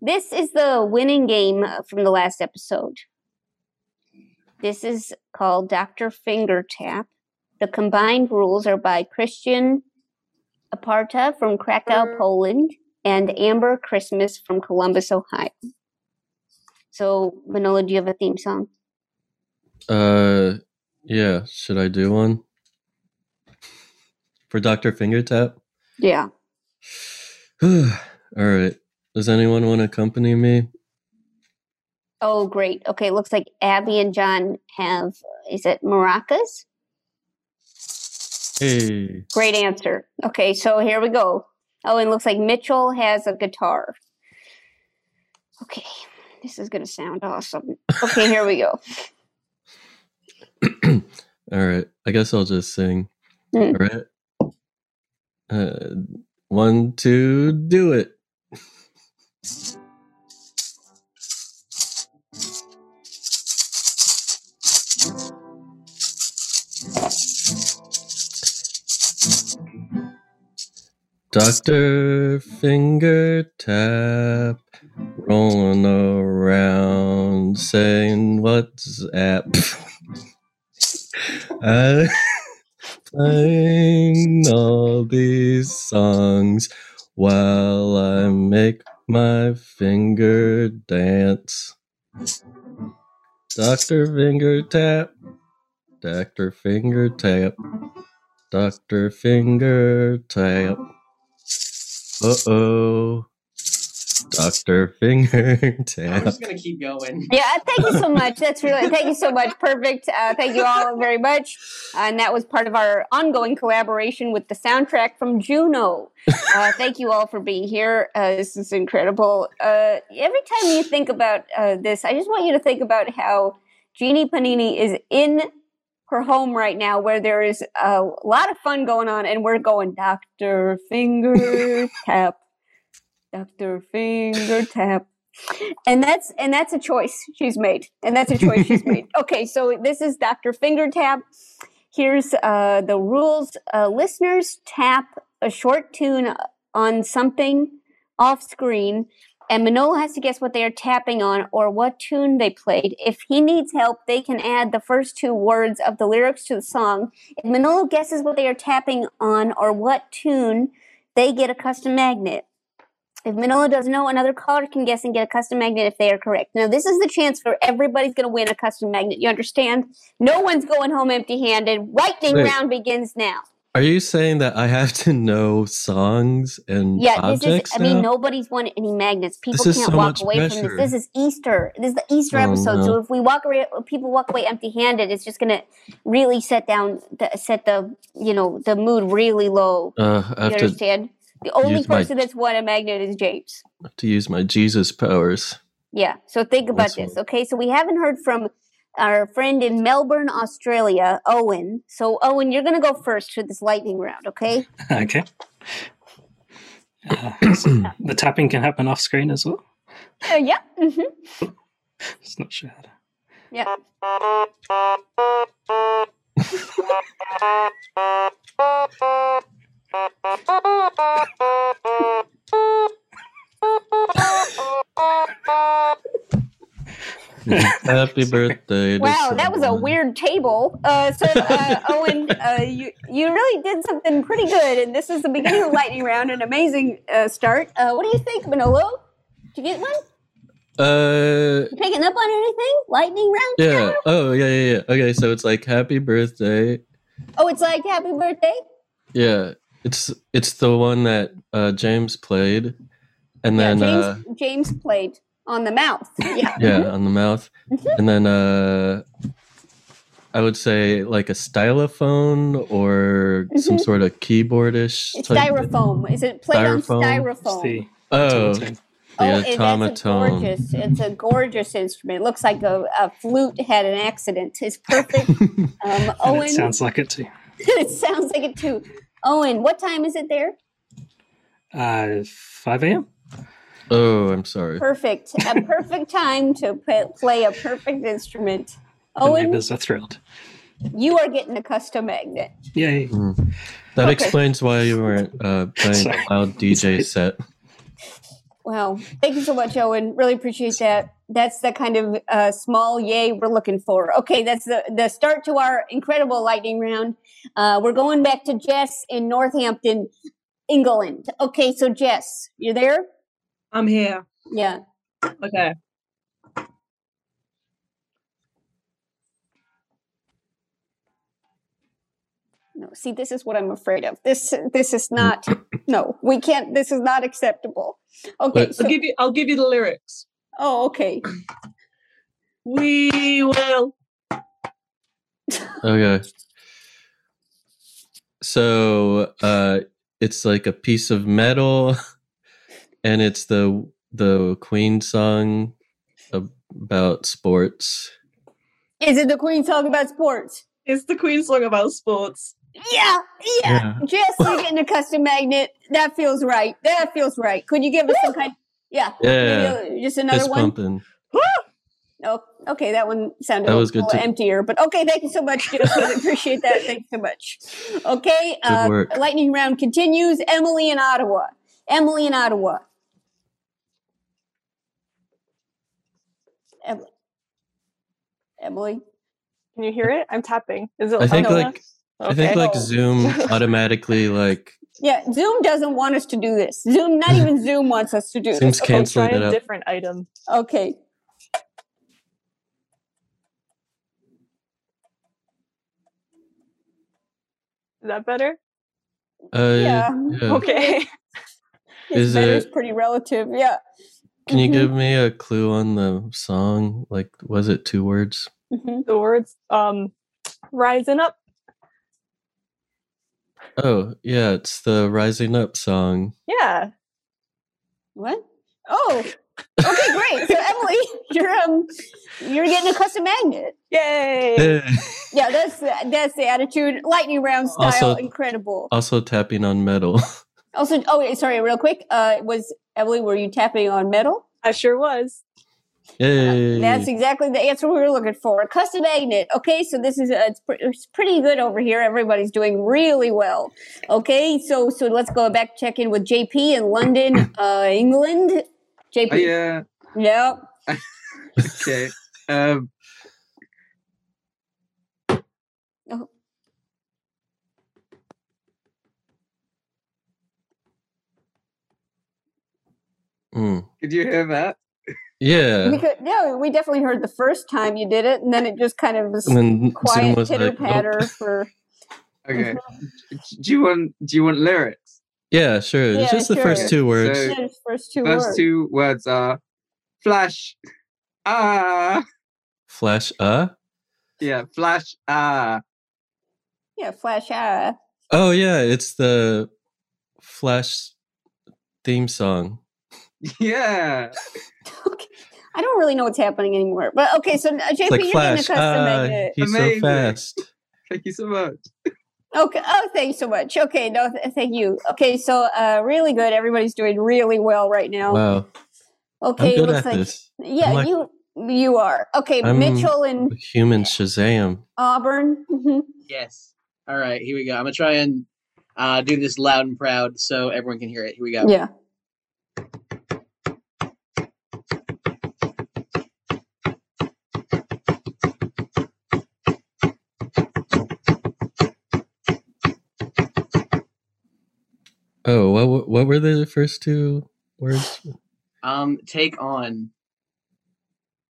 this is the winning game uh, from the last episode. This is called Dr. Finger Tap. The combined rules are by Christian Aparta from Krakow, Poland, and Amber Christmas from Columbus, Ohio. So, Manolo, do you have a theme song? Uh, yeah. Should I do one for Doctor Fingertap? Yeah. All right. Does anyone want to accompany me? Oh, great. Okay, looks like Abby and John have, is it maracas? Hey. Great answer. Okay, so here we go. Oh, and looks like Mitchell has a guitar. Okay, this is going to sound awesome. Okay, here we go. All right. I guess I'll just sing. Mm. All right. Uh, one, two, do it. Doctor Finger Tap rolling around saying what's up. I playing all these songs while I make my finger dance. Doctor Finger Tap, Doctor Finger Tap, Doctor Finger Tap. Uh oh. Doctor Finger I'm just gonna keep going. Yeah, thank you so much. That's really, thank you so much. Perfect. Uh, thank you all very much. and that was part of our ongoing collaboration with the soundtrack from Juno. Uh, thank you all for being here. Uh, this is incredible. Uh, every time you think about uh, this, I just want you to think about how Jeanie Panini is in her home right now where there is a lot of fun going on and we're going Dr. Finger Tap. Dr. Finger Tap. And that's and that's a choice she's made. And that's a choice she's made. Okay, so this is Dr. Finger Tap. Here's uh, the rules. Uh, listeners tap a short tune on something off screen, and Manolo has to guess what they are tapping on or what tune they played. If he needs help, they can add the first two words of the lyrics to the song. If Manolo guesses what they are tapping on or what tune, they get a custom magnet. If Manolo doesn't know, another caller can guess and get a custom magnet if they are correct. Now, this is the chance for everybody's going to win a custom magnet. You understand? No one's going home empty handed. Lightning Wait. round begins now. Are you saying that I have to know songs and Yeah, this objects is, I mean, nobody's won any magnets. People can't so walk away from this. This is Easter. This is the Easter Oh, episode. So if we walk away, people walk away empty handed, it's just going to really set down, the, set the, you know, the mood really low. Uh, I You have to, understand? The only use my- person that's won a magnet is James. to use my Jesus powers. Yeah. So think about That's this. Okay. So we haven't heard from our friend in Melbourne, Australia, Owen. So Owen, you're going to go first for this lightning round. Okay. Okay. Uh, so the tapping can happen off screen as well. Uh, yeah. hmm Just not sure how to. Yeah. Happy birthday. to Wow, that was a weird table. Uh, so, uh, Owen, uh, you you really did something pretty good, and this is the beginning of the lightning round, an amazing uh, start. Uh, what do you think, Manolo? Did you get one? Uh, You picking up on anything? Lightning round? yeah. Oh, yeah, yeah, yeah. Okay, so it's like happy birthday. Oh, it's like happy birthday. Yeah, it's it's the one that uh, James played, and then yeah, uh, James James played on the mouth. Yeah. yeah, on the mouth, Mhm. and then uh, I would say like a stylophone or some Mhm. sort of keyboardish. It's type- styrofoam. Is it played on Styrofoam. styrofoam? Oh, the Oh, and that's a Otamatone. gorgeous. It's a gorgeous instrument. It looks like a, a flute had an accident. It's perfect. Um, Owen, it sounds like it too. it sounds like it too. Owen, what time is it there? Uh, 5 a.m. Oh, I'm sorry. Perfect. A perfect time to p- play a perfect instrument. The Owen, neighbors are thrilled. you are getting a custom magnet. Yay. That Okay. explains why you weren't uh, playing a loud DJ set. Wow. Thank you so much, Owen. Really appreciate that. That's the kind of uh, small yay we're looking for. Okay, that's the, the start to our incredible lightning round. Uh, we're going back to Jess in Northampton, England. Okay, so Jess, you there? I'm here. Yeah. Okay. See, this is what I'm afraid of. This this is not. No, we can't. This is not acceptable. Okay, I'll give you. I'll give you the lyrics. oh, okay. We will. Okay. So uh it's like a piece of metal and it's the the Queen song about sports. Is it the Queen song about sports? It's the Queen song about sports. Yeah, yeah. Yeah. Jess, you're getting a custom magnet. That feels right. That feels right. Could you give us some kind? Yeah. Yeah. Maybe, Just another Fist one. pumping. Oh, okay. That one sounded That a was good little too. emptier, but okay. Thank you so much, Jess. Appreciate that. Thanks so much. Okay. Uh, work. lightning round continues. Emily in Ottawa. Emily in Ottawa. Em- Emily. Can you hear it? I'm tapping. Is it? I think oh, like I think like Zoom automatically like Yeah, Zoom doesn't want us to do this. Zoom, not even Zoom wants us to do Zoom's this. Okay, canceling Try it a out. different item. Okay. Is that better? uh Yeah. yeah. Okay. Is Better is it pretty relative. Yeah. can you Mhm. give me a clue on the song? Like was it two words? Mhm. The words um rising up. Oh, yeah, it's the Rising Up song. Yeah. What? Oh. Okay, great. So Emily, you're um, you're getting a custom magnet. Yay! Yeah. Yeah, that's that's the attitude. Lightning round style, Also- incredible. also tapping on metal. Also, oh sorry, real quick. Uh, was Emily? Were you tapping on metal? I sure was. Yay. That's exactly the answer we were looking for. Custom magnet. Okay, so this is uh, it's, pre- it's pretty good over here. Everybody's doing really well. Okay, so so let's go back check in with JP in London, uh, England. JP. Oh, yeah. Yep. Okay. Um, Oh. Mm. Could you hear that? Yeah. We could, yeah, we definitely heard the first time you did it, and then it just kind of was And then quiet was pitter like, patter nope. for. Okay. Do you want Do you want lyrics? Yeah, sure. Yeah, it's just the first two words. So- Yeah, first two First words. two words are flash. Ah. Flash uh? Yeah, flash. Ah. Yeah, flash eye. Oh yeah, it's the Flash theme song. Yeah. okay. I don't really know what's happening anymore, but okay. So uh, JP, like you're Flash. getting a custom Ah, magnet. he's Amazing. so fast. Thank you so much. Okay. Oh, thank you so much. Okay. No, th- thank you. Okay. So, uh, really good. Everybody's doing really well right now. Wow. Okay. I'm good looks at like this. yeah, like- you you are okay. I'm Mitchell and human Shazam. Auburn. hmm Yes. All right, here we go. I'm gonna try and uh, do this loud and proud so everyone can hear it. Here we go. Yeah. What what were the first two words? Um, take on.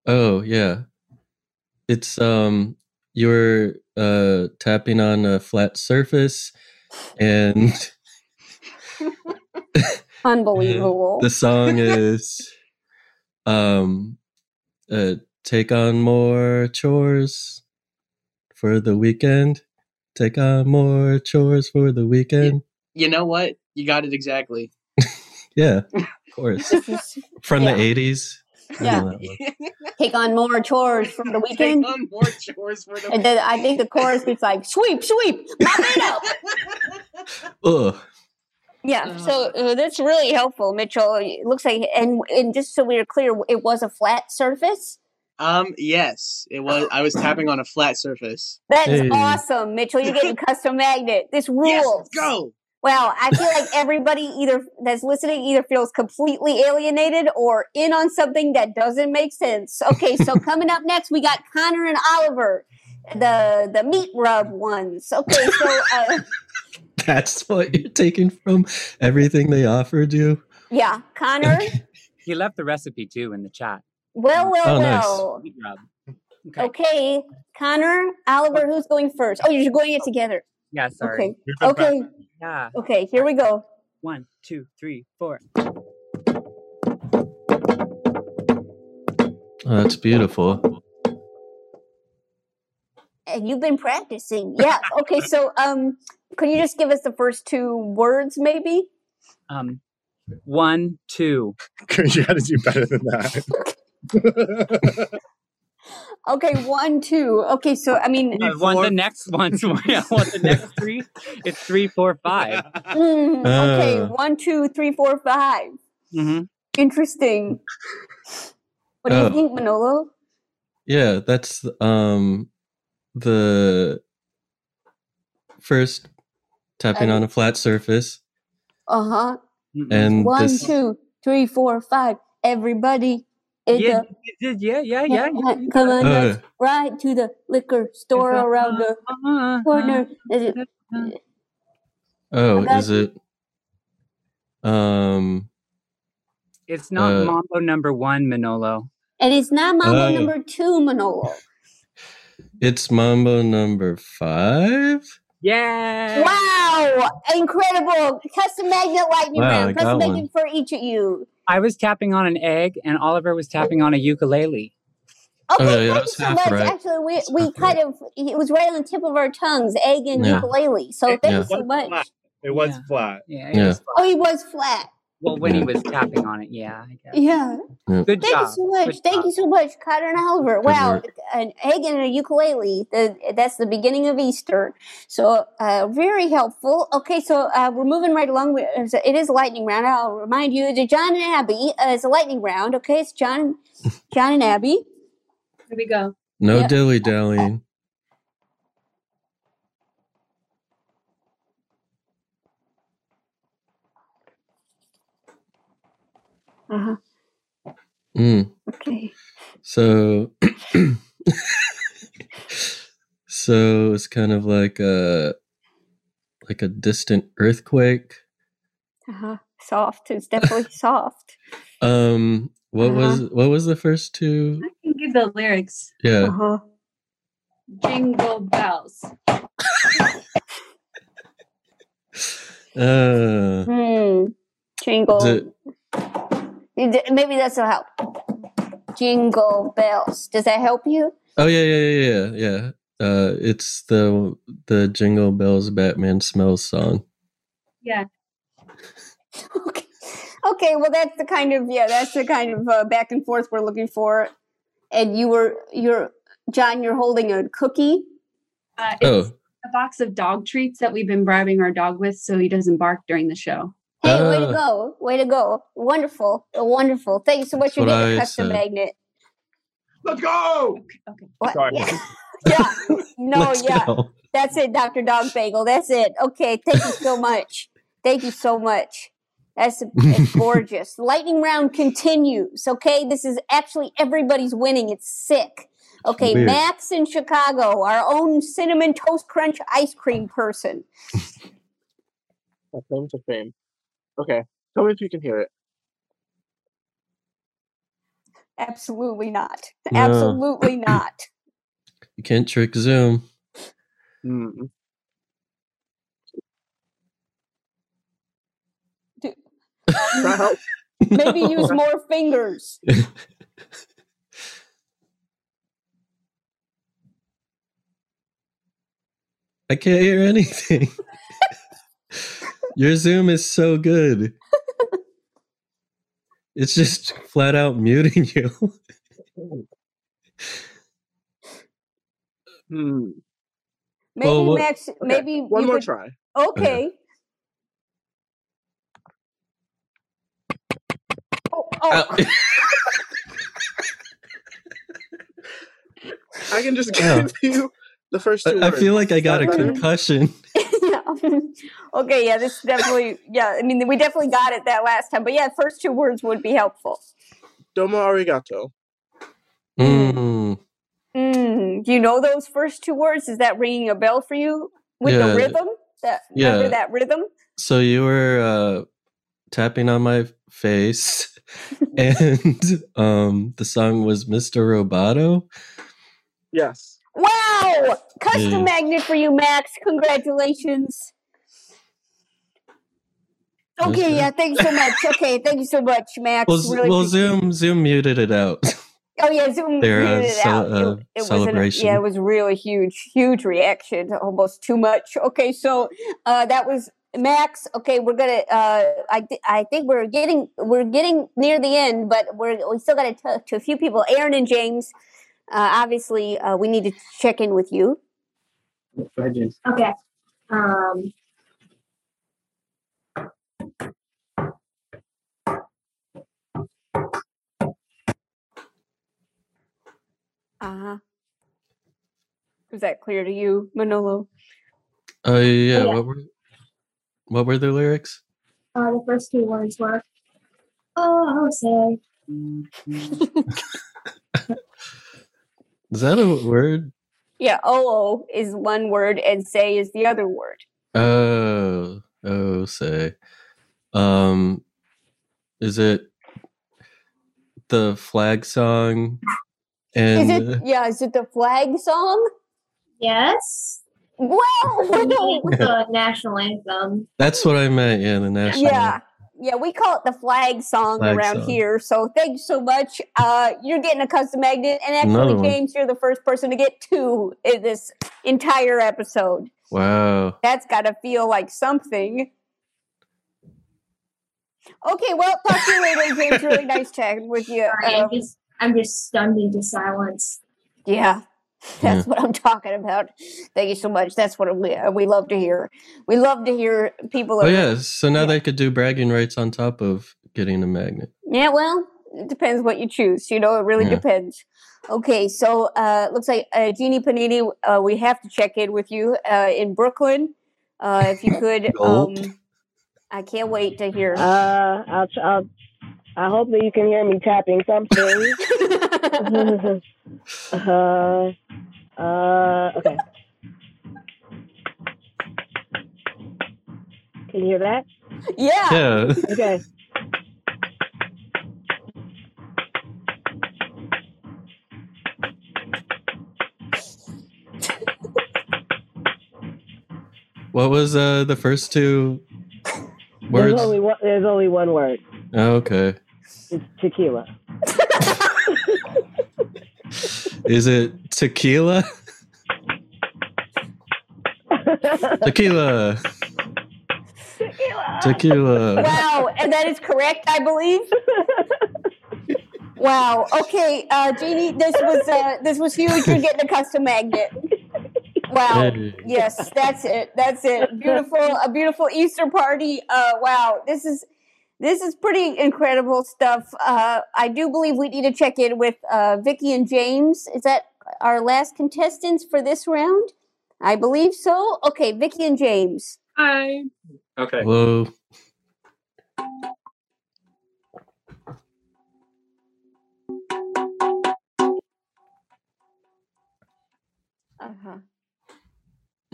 Oh yeah, it's um you're uh tapping on a flat surface, and Unbelievable. the song is um uh take on more chores for the weekend. Take on more chores for the weekend. You know what? You got it exactly. Yeah, of course. From Yeah. the 80s. Yeah. know that one. Take on more chores for the weekend. Take on more chores for the And then I think the chorus is like sweep, sweep, mop up. Ugh. Yeah, so uh, that's really helpful, Mitchell. It looks like, and and just so we're clear, it was a flat surface. Um, yes, it was. I was tapping on a flat surface. That's awesome, Mitchell. You're getting custom magnet. This rules. Yes, go. Wow, I feel like everybody either that's listening either feels completely alienated or in on something that doesn't make sense. Okay, so coming up next, we got Connor and Oliver, the the meat rub ones. Okay, so uh, That's what you're taking from everything they offered you? yeah, Connor. He left the recipe too in the chat. Well, well, Oh, nice. well. Meat rub. Okay, Connor, Oliver, who's going first? Oh, you're going it together. Yeah, sorry. Okay. Okay. Yeah. Okay, here we go. One, two, three, four. Oh, that's beautiful. And you've been practicing. Yeah. Okay, so um could you just give us the first two words maybe? Um, one, two. you got to do better than that. Okay, one, two. Okay, so I mean I want the next one. So I want the next three. It's three, four, five. Mm, okay, Uh. one, two, three, four, five. Mm-hmm. Interesting. What do you Oh. think, Manolo? Yeah, that's um the first tapping on a flat surface Uh huh. and One, this two, three, four, five. Everybody. In Yeah, the- yeah, yeah, yeah, yeah. yeah. Come on, Uh. let's to the liquor store around the corner. Is it? oh, is it um It's not Uh, Mambo number one, Manolo. And it's not Mambo Oh. number two, Manolo. it's Mambo number 5? Yeah. Wow! Incredible! Custom magnet lightning Wow, I round. Custom got magnet for each of you. I was tapping on an egg, and Oliver was tapping on a ukulele. Okay, Oh, yeah, thank that's you so much. right. Actually, we, we kind of, it was right on the tip of our tongues, egg and Yeah. ukulele. So thank Yeah. you so much. It was flat. Yeah. Yeah. Oh, he was flat. Well, when he was tapping on it, yeah. I guess. Yeah. Yeah. Good Thank job. you so much. Good Thank job. you so much, Connor and Oliver. Wow, work. an egg and a ukulele. The, that's the beginning of Easter. So uh, very helpful. Okay, so uh, we're moving right along. It is a lightning round. I'll remind you, it's John and Abby. Uh, it's a lightning round. Okay, it's John, John and Abby. Here we go. No Yep. dilly dallying. Uh huh. Mm. Okay. So so it's kind of like a like a distant earthquake. Uh huh. Soft. It's definitely soft. Um what was what was the first two? I can give the lyrics. Yeah. Uh huh. Jingle bells. Uh Hmm. Jingle. is it It- Maybe this will help. Jingle bells. Does that help you? Oh yeah, yeah, yeah, yeah, yeah. Uh it's the the Jingle Bells Batman Smells song. Yeah. Okay, Okay. well that's the kind of yeah, that's the kind of uh, back and forth we're looking for. And you were you're John, you're holding a cookie. Uh, Oh. a box of dog treats that we've been bribing our dog with so he doesn't bark during the show. Hey, way to Ah. go! Way to go! Wonderful, wonderful. Thank you so much for That's what getting a I custom said. magnet. Let's go. Okay. What? Sorry. Yeah. yeah. No, Let's yeah. go. That's it, Dr. Dog Bagel. That's it. Okay, thank you so much. Thank you so much. That's, that's gorgeous. Lightning round continues. Okay, this is actually everybody's winning. It's sick. Okay, Weird. Max in Chicago, our own cinnamon toast crunch ice cream person. My claim to fame. Okay. Tell me if you can hear it. Absolutely not. No. Absolutely not. You can't trick Zoom. Hmm. Dude. Try help. Maybe use more fingers. I can't hear anything. Your Zoom is so good. It's just flat out muting you. Hmm. Maybe Well, what- Max. Okay, Maybe one you more could- try. Okay. Oh, oh. I can just Yeah. give you the first two I, I feel like I got a Is that better? concussion. Yeah. okay, yeah, this definitely, yeah, I mean, we definitely got it that last time, but yeah, first two words would be helpful. Domo arigato. Mm. Mm, do you know those first two words? Is that ringing a bell for you with Yeah. the rhythm? That remember Yeah. that rhythm? So you were uh, tapping on my face, and um, the song was Mr. Roboto. Yes. Wow! Custom magnet for you, Max. Congratulations. Okay, Okay. yeah, thanks so much. Okay, thank you so much, Max. Well, Really well, Zoom Zoom muted it out. Oh yeah, Zoom Their, uh, muted it cel- out. uh, it, it was celebration. An, yeah, it was really huge, huge reaction, almost too much. Okay, so uh, that was Max. Okay, we're gonna. Uh, I thi- I think we're getting we're getting near the end, but we're we still got to talk to a few people. Aaron and James. Uh, obviously, uh, we need to check in with you. Go ahead, James. Okay. Um. Uh huh. Was that clear to you, Manolo? Oh yeah, Yeah. what were what were the lyrics? Uh, the first two words were, "Oh, say." Is that a word? Yeah, oo is one word and say is the other word. Oh, oh, say. Um, is it the flag song? And is it? Yeah, is it the flag song? Yes. Wow. the national anthem. that's what I meant. Yeah, the national. Yeah. Yeah, we call it the flag song Flag around song. here. So thank you so much. Uh, you're getting a custom magnet, and Another actually, one. James, you're the first person to get two in this entire episode. Wow. That's got to feel like something. Okay, well, talk to you later, James. Really nice chatting with you. Sorry, I'm Um, just I'm just stunned into silence. Yeah, that's what I'm talking about. Thank you so much. That's what we uh, we love to hear. We love to hear people. Oh are- yeah. So now they could do bragging rights on top of getting a magnet. Yeah, well, it depends what you choose. You know, it really Yeah. depends. Okay, so uh, looks like uh, Jeanie Panini, uh, we have to check in with you uh, in Brooklyn. Uh, if you could, Nope. um, I can't wait to hear. Uh, I'll, I'll, I hope that you can hear me tapping something. uh, uh, okay. Can you hear that? Yeah. Yeah. Okay. What was uh the first two There's words? only one. There's only one word. Oh, okay. It's tequila. Is it tequila? tequila. Tequila. Tequila. wow, and that is correct, I believe. wow. Okay, uh, Jeanie, this was uh, this was huge. You're getting a custom magnet. Wow. Yes, that's it. That's it. Beautiful, a beautiful Easter party. Uh, wow, this is this is pretty incredible stuff. Uh, I do believe we need to check in with uh, Vicky and James. Is that our last contestants for this round? I believe so. Okay, Vicky and James. Hi. Okay. Whoa. Uh-huh.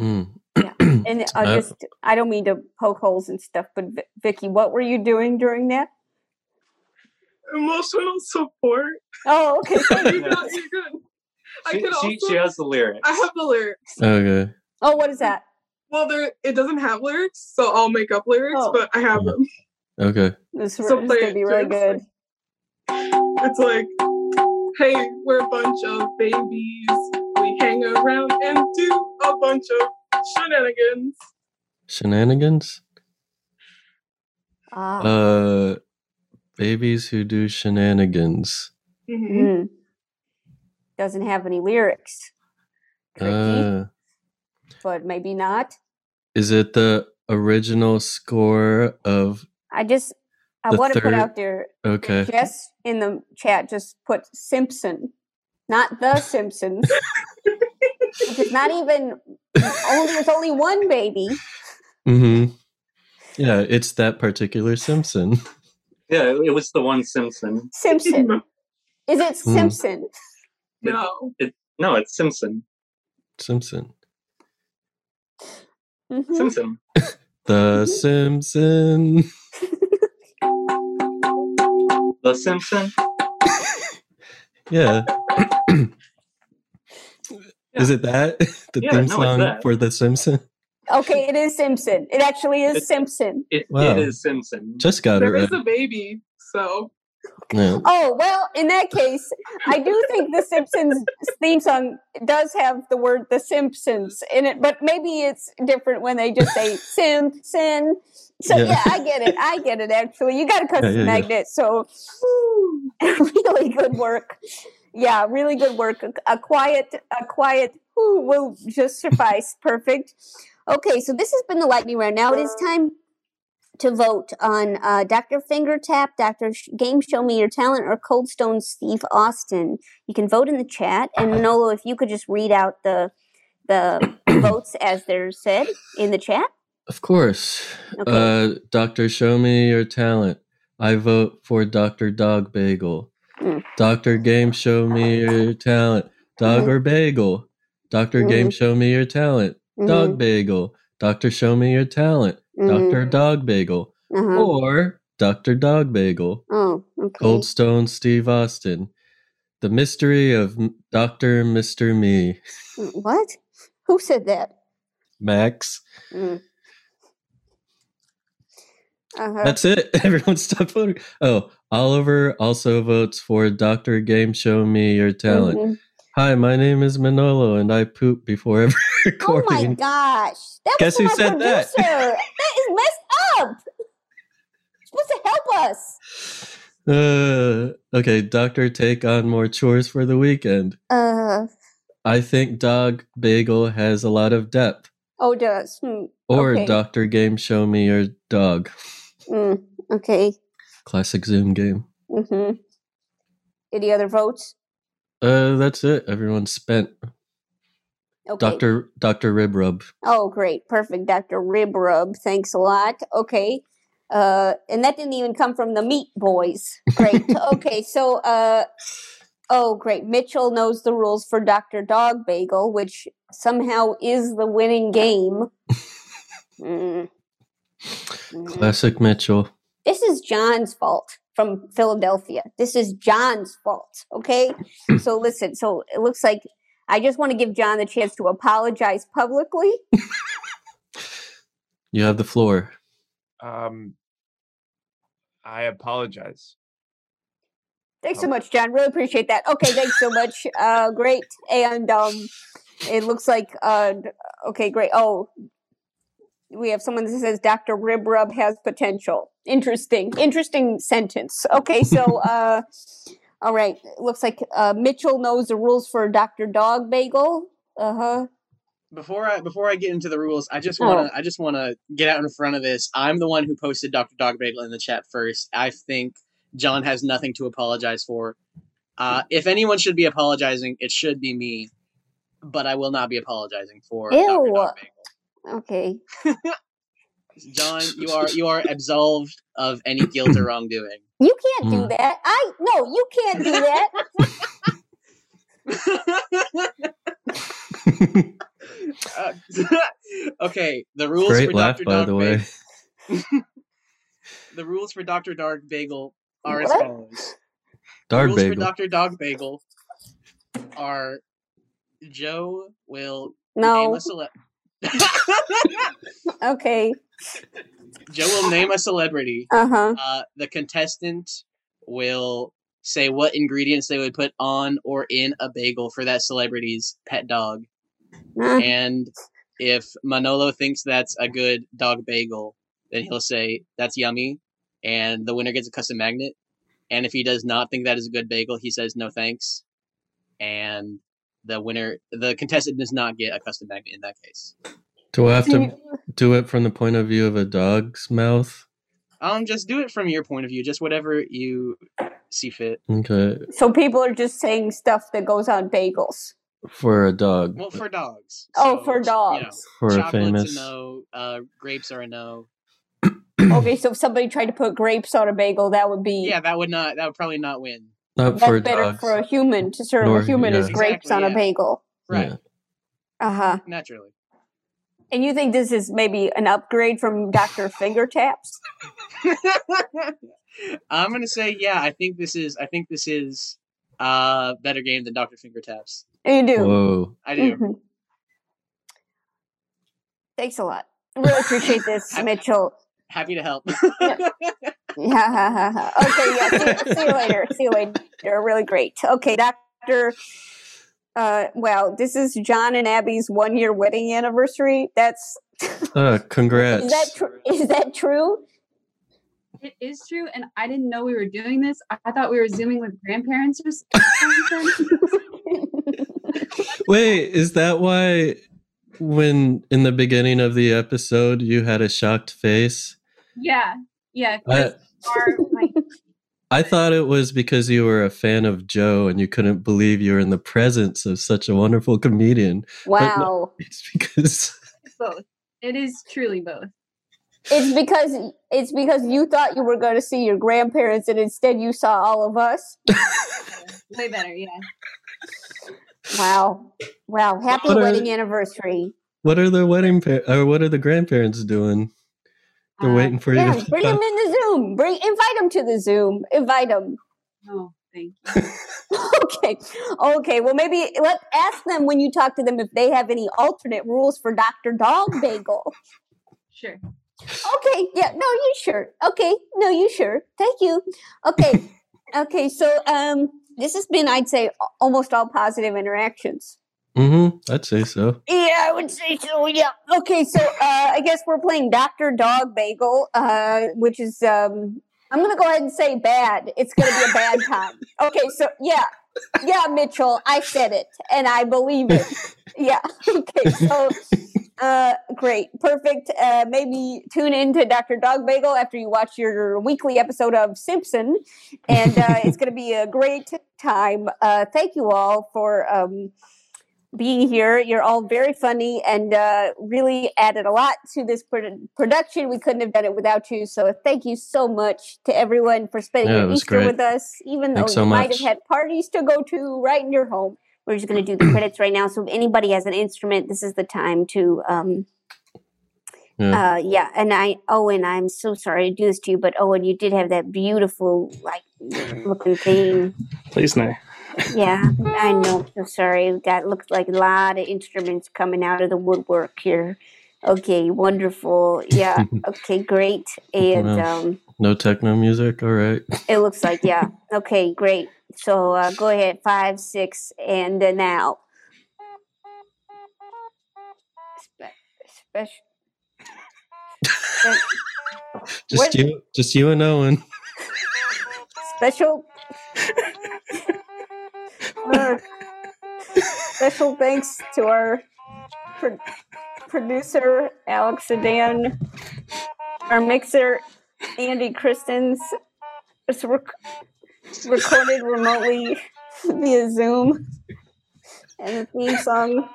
Mm. And I Uh, just, I don't mean to poke holes and stuff, but Vi- Vicky, what were you doing during that? Emotional support. Oh, okay. you're, good, you're good. I She, she, also. she has the lyrics. I have the lyrics. Okay. Oh, what is that? Well, there it doesn't have lyrics, so I'll make up lyrics, Oh. but I have them. Okay. This, So is gonna be really good. It's like, hey, we're a bunch of babies. We hang around and do a bunch of Shenanigans. Shenanigans? Ah. Uh, babies who do shenanigans. Mm-hmm. Doesn't have any lyrics, Uh, but maybe not. is it the original score of? I just I want to put out there. Okay. Jess in the chat just put Simpson, not the Simpsons. which is not even only there's only one baby. Mm-hmm. Yeah, it's that particular Simpson. Yeah, it, it was the one Simpson. Simpson. Is it Hmm. Simpson? No. It, no, it's Simpson. Simpson. Mhm. Simpson. The Simpson. The Simpson. Yeah. Is it that the Yeah, theme song that. for the Simpsons? Okay, it is Simpson. It actually is Simpson. It, Wow. it is Simpson. Just got it There right. is a baby, so Yeah. Oh well, in that case, I do think the Simpsons theme song does have the word "The Simpsons" in it, but maybe it's different when they just say "Simpson." So Yeah. yeah, I get it. I get it. Actually, you got a custom yeah, yeah. magnet, so really good work. Yeah, really good work. A, quiet, a quiet whew, will just suffice. Perfect. Okay, so this has been the lightning round. Now it is time to vote on uh, Dr. Fingertap, Dr. Sh- Game Show Me Your Talent, or Cold Stone Steve Austin. You can vote in the chat, and Manolo, if you could just read out the the votes as they're said in the chat. Of course. Okay. Uh, Doctor, show me your talent. I vote for Doctor Dog Bagel. Mm. Doctor Game, show me your talent. Dog Mhm. or bagel? Doctor Game, Mhm. show me your talent. Dog Mhm. bagel. Doctor, show me your talent. Doctor Dog Bagel. Uh-huh. Or Doctor Dog Bagel. Oh, okay. Cold Stone Steve Austin. The mystery of Doctor Mister Me. What? Who said that? Max. Mm. Uh-huh. That's it. Everyone stop voting. Oh, Oliver also votes for Doctor Game Show Me Your Talent. Mhm. Hi, my name is Manolo, and I poop before every recording. Oh my gosh. That Guess who said that? producer. that is messed up. You're supposed to help us. Uh, okay, Doctor, take on more chores for the weekend. Uh I think Dog Bagel has a lot of depth. oh it does. Hmm. Or okay. Doctor Game Show Me Your Dog. Mm, okay. Classic Zoom game. Mm-hmm. Any other votes? Uh, that's it. Everyone's spent. Okay. Doctor Doctor Rib Rub. Oh, great. Perfect. Dr. Rib Rub. Thanks a lot. Okay. Uh, and that didn't even come from the Meat Boys. Great. okay. So, uh, oh, great. Mitchell knows the rules for Dr. Dog Bagel, which somehow is the winning game. Mm. Mm. Classic Mitchell. This is John's fault from Philadelphia. This is John's fault. Okay. so listen. So it looks like I just want to give John the chance to apologize publicly. You have the floor. Um, I apologize. Thanks so much, John. Really appreciate that. Okay, thanks so much. Uh, great. And um, it looks like uh, okay, great. Oh, we have someone that says Dr. Rib Rub has potential. Interesting, interesting sentence. Okay, so uh, all right. It looks like uh, Mitchell knows the rules for Dr. Dog Bagel. Uh huh. Before I before I get into the rules, I just Oh. wanna I just wanna get out in front of this. I'm the one who posted Dr. Dog Bagel in the chat first. I think John has nothing to apologize for. Uh, if anyone should be apologizing, it should be me. But I will not be apologizing for Dr. Ew. Okay. John. You are you are absolved of any guilt or wrongdoing. You can't do Mm. that. I no, you can't do that. Uh, okay, the rules Great for laugh, Dr. by Dog the way. Bagel. the rules for Dr. Dog Bagel are as What? follows. The Dog rules for bagel. Dr. Dog Bagel are Jo will No. name a cele- okay. Jo will name a celebrity. Uh-huh. Uh, the contestant will say what ingredients they would put on or in a bagel for that celebrity's pet dog. And if Manolo thinks that's a good dog bagel, then he'll say that's yummy, and the winner gets a custom magnet. And if he does not think that is a good bagel, he says no thanks, and the winner, the contestant, does not get a custom magnet in that case. Do I have to do it from the point of view of a dog's mouth? Um, just do it from your point of view, just whatever you see fit. Okay, So people are just saying stuff that goes on bagels. for a dog. Well, for dogs. Oh, for You know, dogs. For a famous- a no. Uh, grapes are a no. okay, so if somebody tried to put grapes on a bagel, that would be Yeah, that would not. That would probably not win. Not that's for better dogs. for a human to serve Nor- a human yeah. as grapes Exactly, on a yeah. bagel. Right. Uh huh. Naturally. And you think this is maybe an upgrade from Doctor Fingertaps? I'm gonna say yeah. I think this is. I think this is uh better game than Doctor Fingertaps. You do. Whoa. I do. Mhm. Thanks a lot. Really appreciate this, Mitchell. Happy to help. okay, yeah. See, see you later. See you later. You're really great. Okay, Doctor. Uh, well, this is John and Abby's one year wedding anniversary. That's Uh, congrats. is that tr- is that true? It is true, and I didn't know we were doing this. I I thought we were zooming with grandparents or something. Wait, is that why when in the beginning of the episode you had a shocked face? yeah, yeah. I, 'cause our, my, I thought it was because you were a fan of Jo and you couldn't believe you were in the presence of such a wonderful comedian. But no, Wow. it's because both. It is truly both. It's because it's because you thought you were going to see your grandparents, and instead you saw all of us. Way better, yeah. Wow, wow! Happy What are- wedding anniversary. what are the wedding par- or what are the grandparents doing? They're waiting for you Yeah, to bring them in the Zoom. Bring invite them to the Zoom. Invite them. Oh, thank you. okay, okay. Well, maybe let ask them when you talk to them if they have any alternate rules for Doctor Dog Bagel. Sure. Okay, yeah, no, you sure. Okay, no, you sure. Thank you. Okay, okay. So, um, this has been, I'd say, almost all positive interactions. Mm-hmm. I'd say so. Yeah, I would say so. Yeah. Okay, so uh, I guess we're playing Doctor Dog Bagel, uh, which is um, I'm gonna go ahead and say bad. It's gonna be a bad time. Okay, so yeah, yeah, Mitchell, I said it, and I believe it. Yeah. Okay, so uh, great, perfect. Uh, maybe tune in to Doctor Dog Bagel after you watch your weekly episode of Simpson, and uh, it's gonna be a great time. Uh, thank you all for. Um, being here. You're all very funny and uh, really added a lot to this pro- production. We couldn't have done it without you. So thank you so much to everyone for spending Yeah, your Easter great. with us, even Thanks though so you might have had parties to go to right in your home. We're just going to do the credits right now. So if anybody has an instrument, this is the time to. Um, Yeah. uh, yeah, and I, Owen, I'm so sorry to do this to you, but Owen, you did have that beautiful, like, looking thing. Please no. Yeah, I know. So sorry. That looks like a lot of instruments coming out of the woodwork here. Okay, wonderful. Yeah. Okay, great. And Wow. um, No techno music. All right. it looks like yeah. Okay, great. So uh, go ahead, five, six, and now. Spe- special. Just What- you. Just you and Owen. special special thanks to our pro- producer alex sedan our mixer andy christens. It's rec- recorded remotely via zoom. And the theme song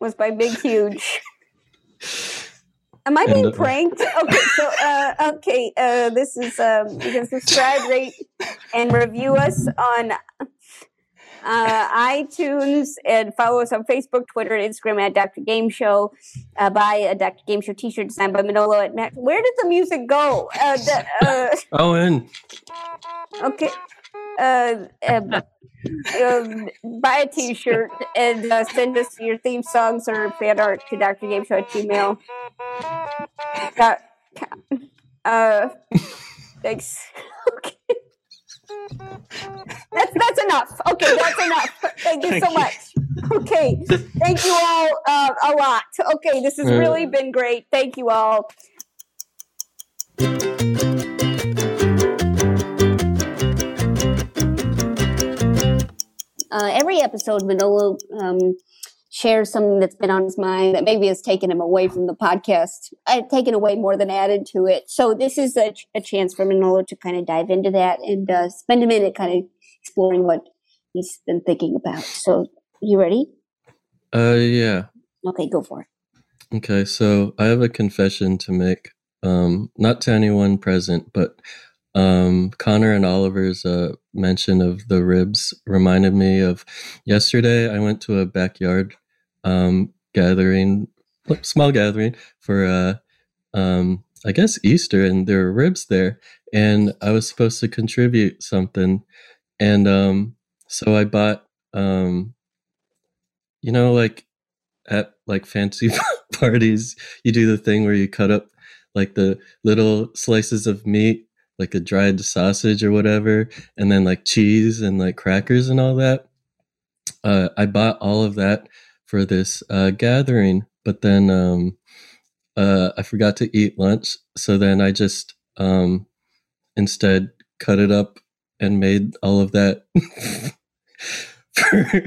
was by big huge Am I And, being uh, pranked? Okay, so uh, okay, uh, this is um, you can subscribe, rate, and review us on uh, iTunes and follow us on Facebook, Twitter, and Instagram at Dr. Game Show. Uh, buy a Dr. Game Show T-shirt designed by Manolo at Mac. Where did the music go? Uh, the, uh, Owen. Okay. Uh, um, um, buy a t-shirt and uh, send us your theme songs or fan art to Dr. Game Show at Gmail. Uh, thanks. Okay. That's that's enough. Okay, that's enough. Thank you so you. much. okay. Thank you all uh, a lot. Okay, this has really been great. Thank you all. Uh, every episode, Manolo um, shares something that's been on his mind that maybe has taken him away from the podcast. I've taken away more than added to it. So this is a, ch- a chance for Manolo to kind of dive into that and uh, spend a minute kind of exploring what he's been thinking about. So you ready? Uh, yeah. Okay, go for it. Okay, so I have a confession to make. Um, not to anyone present, but um, Connor and Oliver's uh, mention of the ribs reminded me of yesterday. I went to a backyard um, gathering, small gathering for, uh, um, I guess, Easter, and there were ribs there, and I was supposed to contribute something, and um, so I bought, um, you know, like at like fancy parties, you do the thing where you cut up like the little slices of meat, like a dried sausage or whatever, and then like cheese and like crackers and all that. Uh, I bought all of that for this uh, gathering, but then um, uh, I forgot to eat lunch. So then I just um, instead cut it up and made all of that for,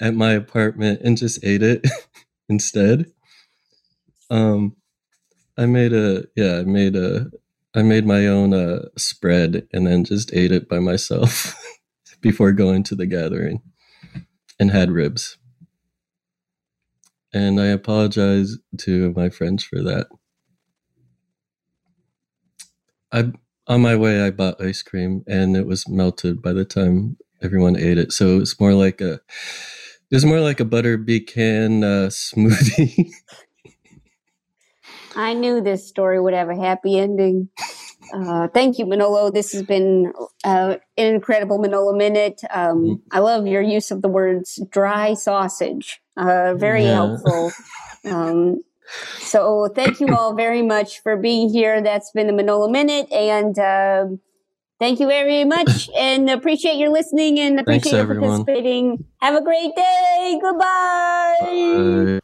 at my apartment and just ate it instead. Um, I made a yeah, I made a I made my own uh, spread and then just ate it by myself before going to the gathering, and had ribs. And I apologize to my friends for that. I on my way I bought ice cream and it was melted by the time everyone ate it. So it was more like a it was more like a butter pecan uh, smoothie. I knew this story would have a happy ending. Uh, thank you, Manolo. This has been uh, an incredible Manolo minute. Um, I love your use of the words dry sausage. Uh, very Yeah. helpful. Um, so thank you all very much for being here. That's been the Manolo minute, and um thank you very much. And appreciate your listening and Thanks, appreciate your everyone. participating. Have a great day. Goodbye. Uh,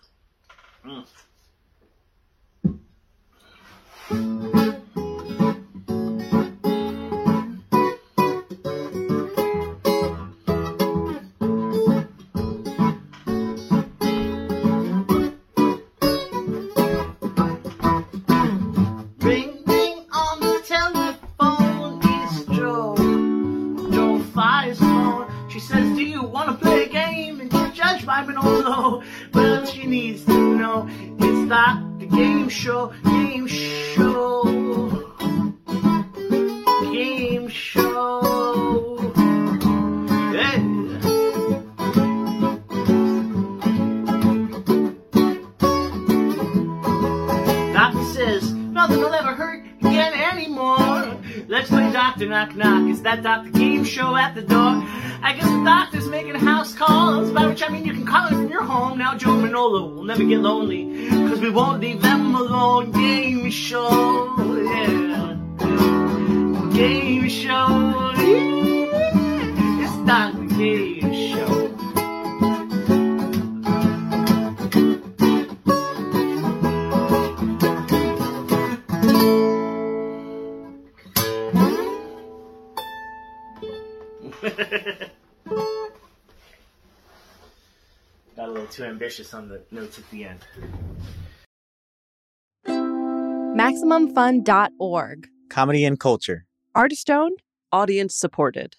She says, Do you want to play a game? And she's judged by Manolo. Well, she needs to know it's the game show. Game show. Game show. Hey. Doctor says nothing will ever hurt again anymore. Let's play Doctor Knock Knock. It's that Doctor Game Show at the door. I guess the doctor's making house calls, by which I mean you can call it from your home. Now Jo Manolo will never get lonely, cause we won't leave them alone. Game Show, yeah. Game Show, yeah. It's Doctor Game Show. Too ambitious on the notes at the end. MaximumFun.org. Comedy and culture. Artist owned, audience supported.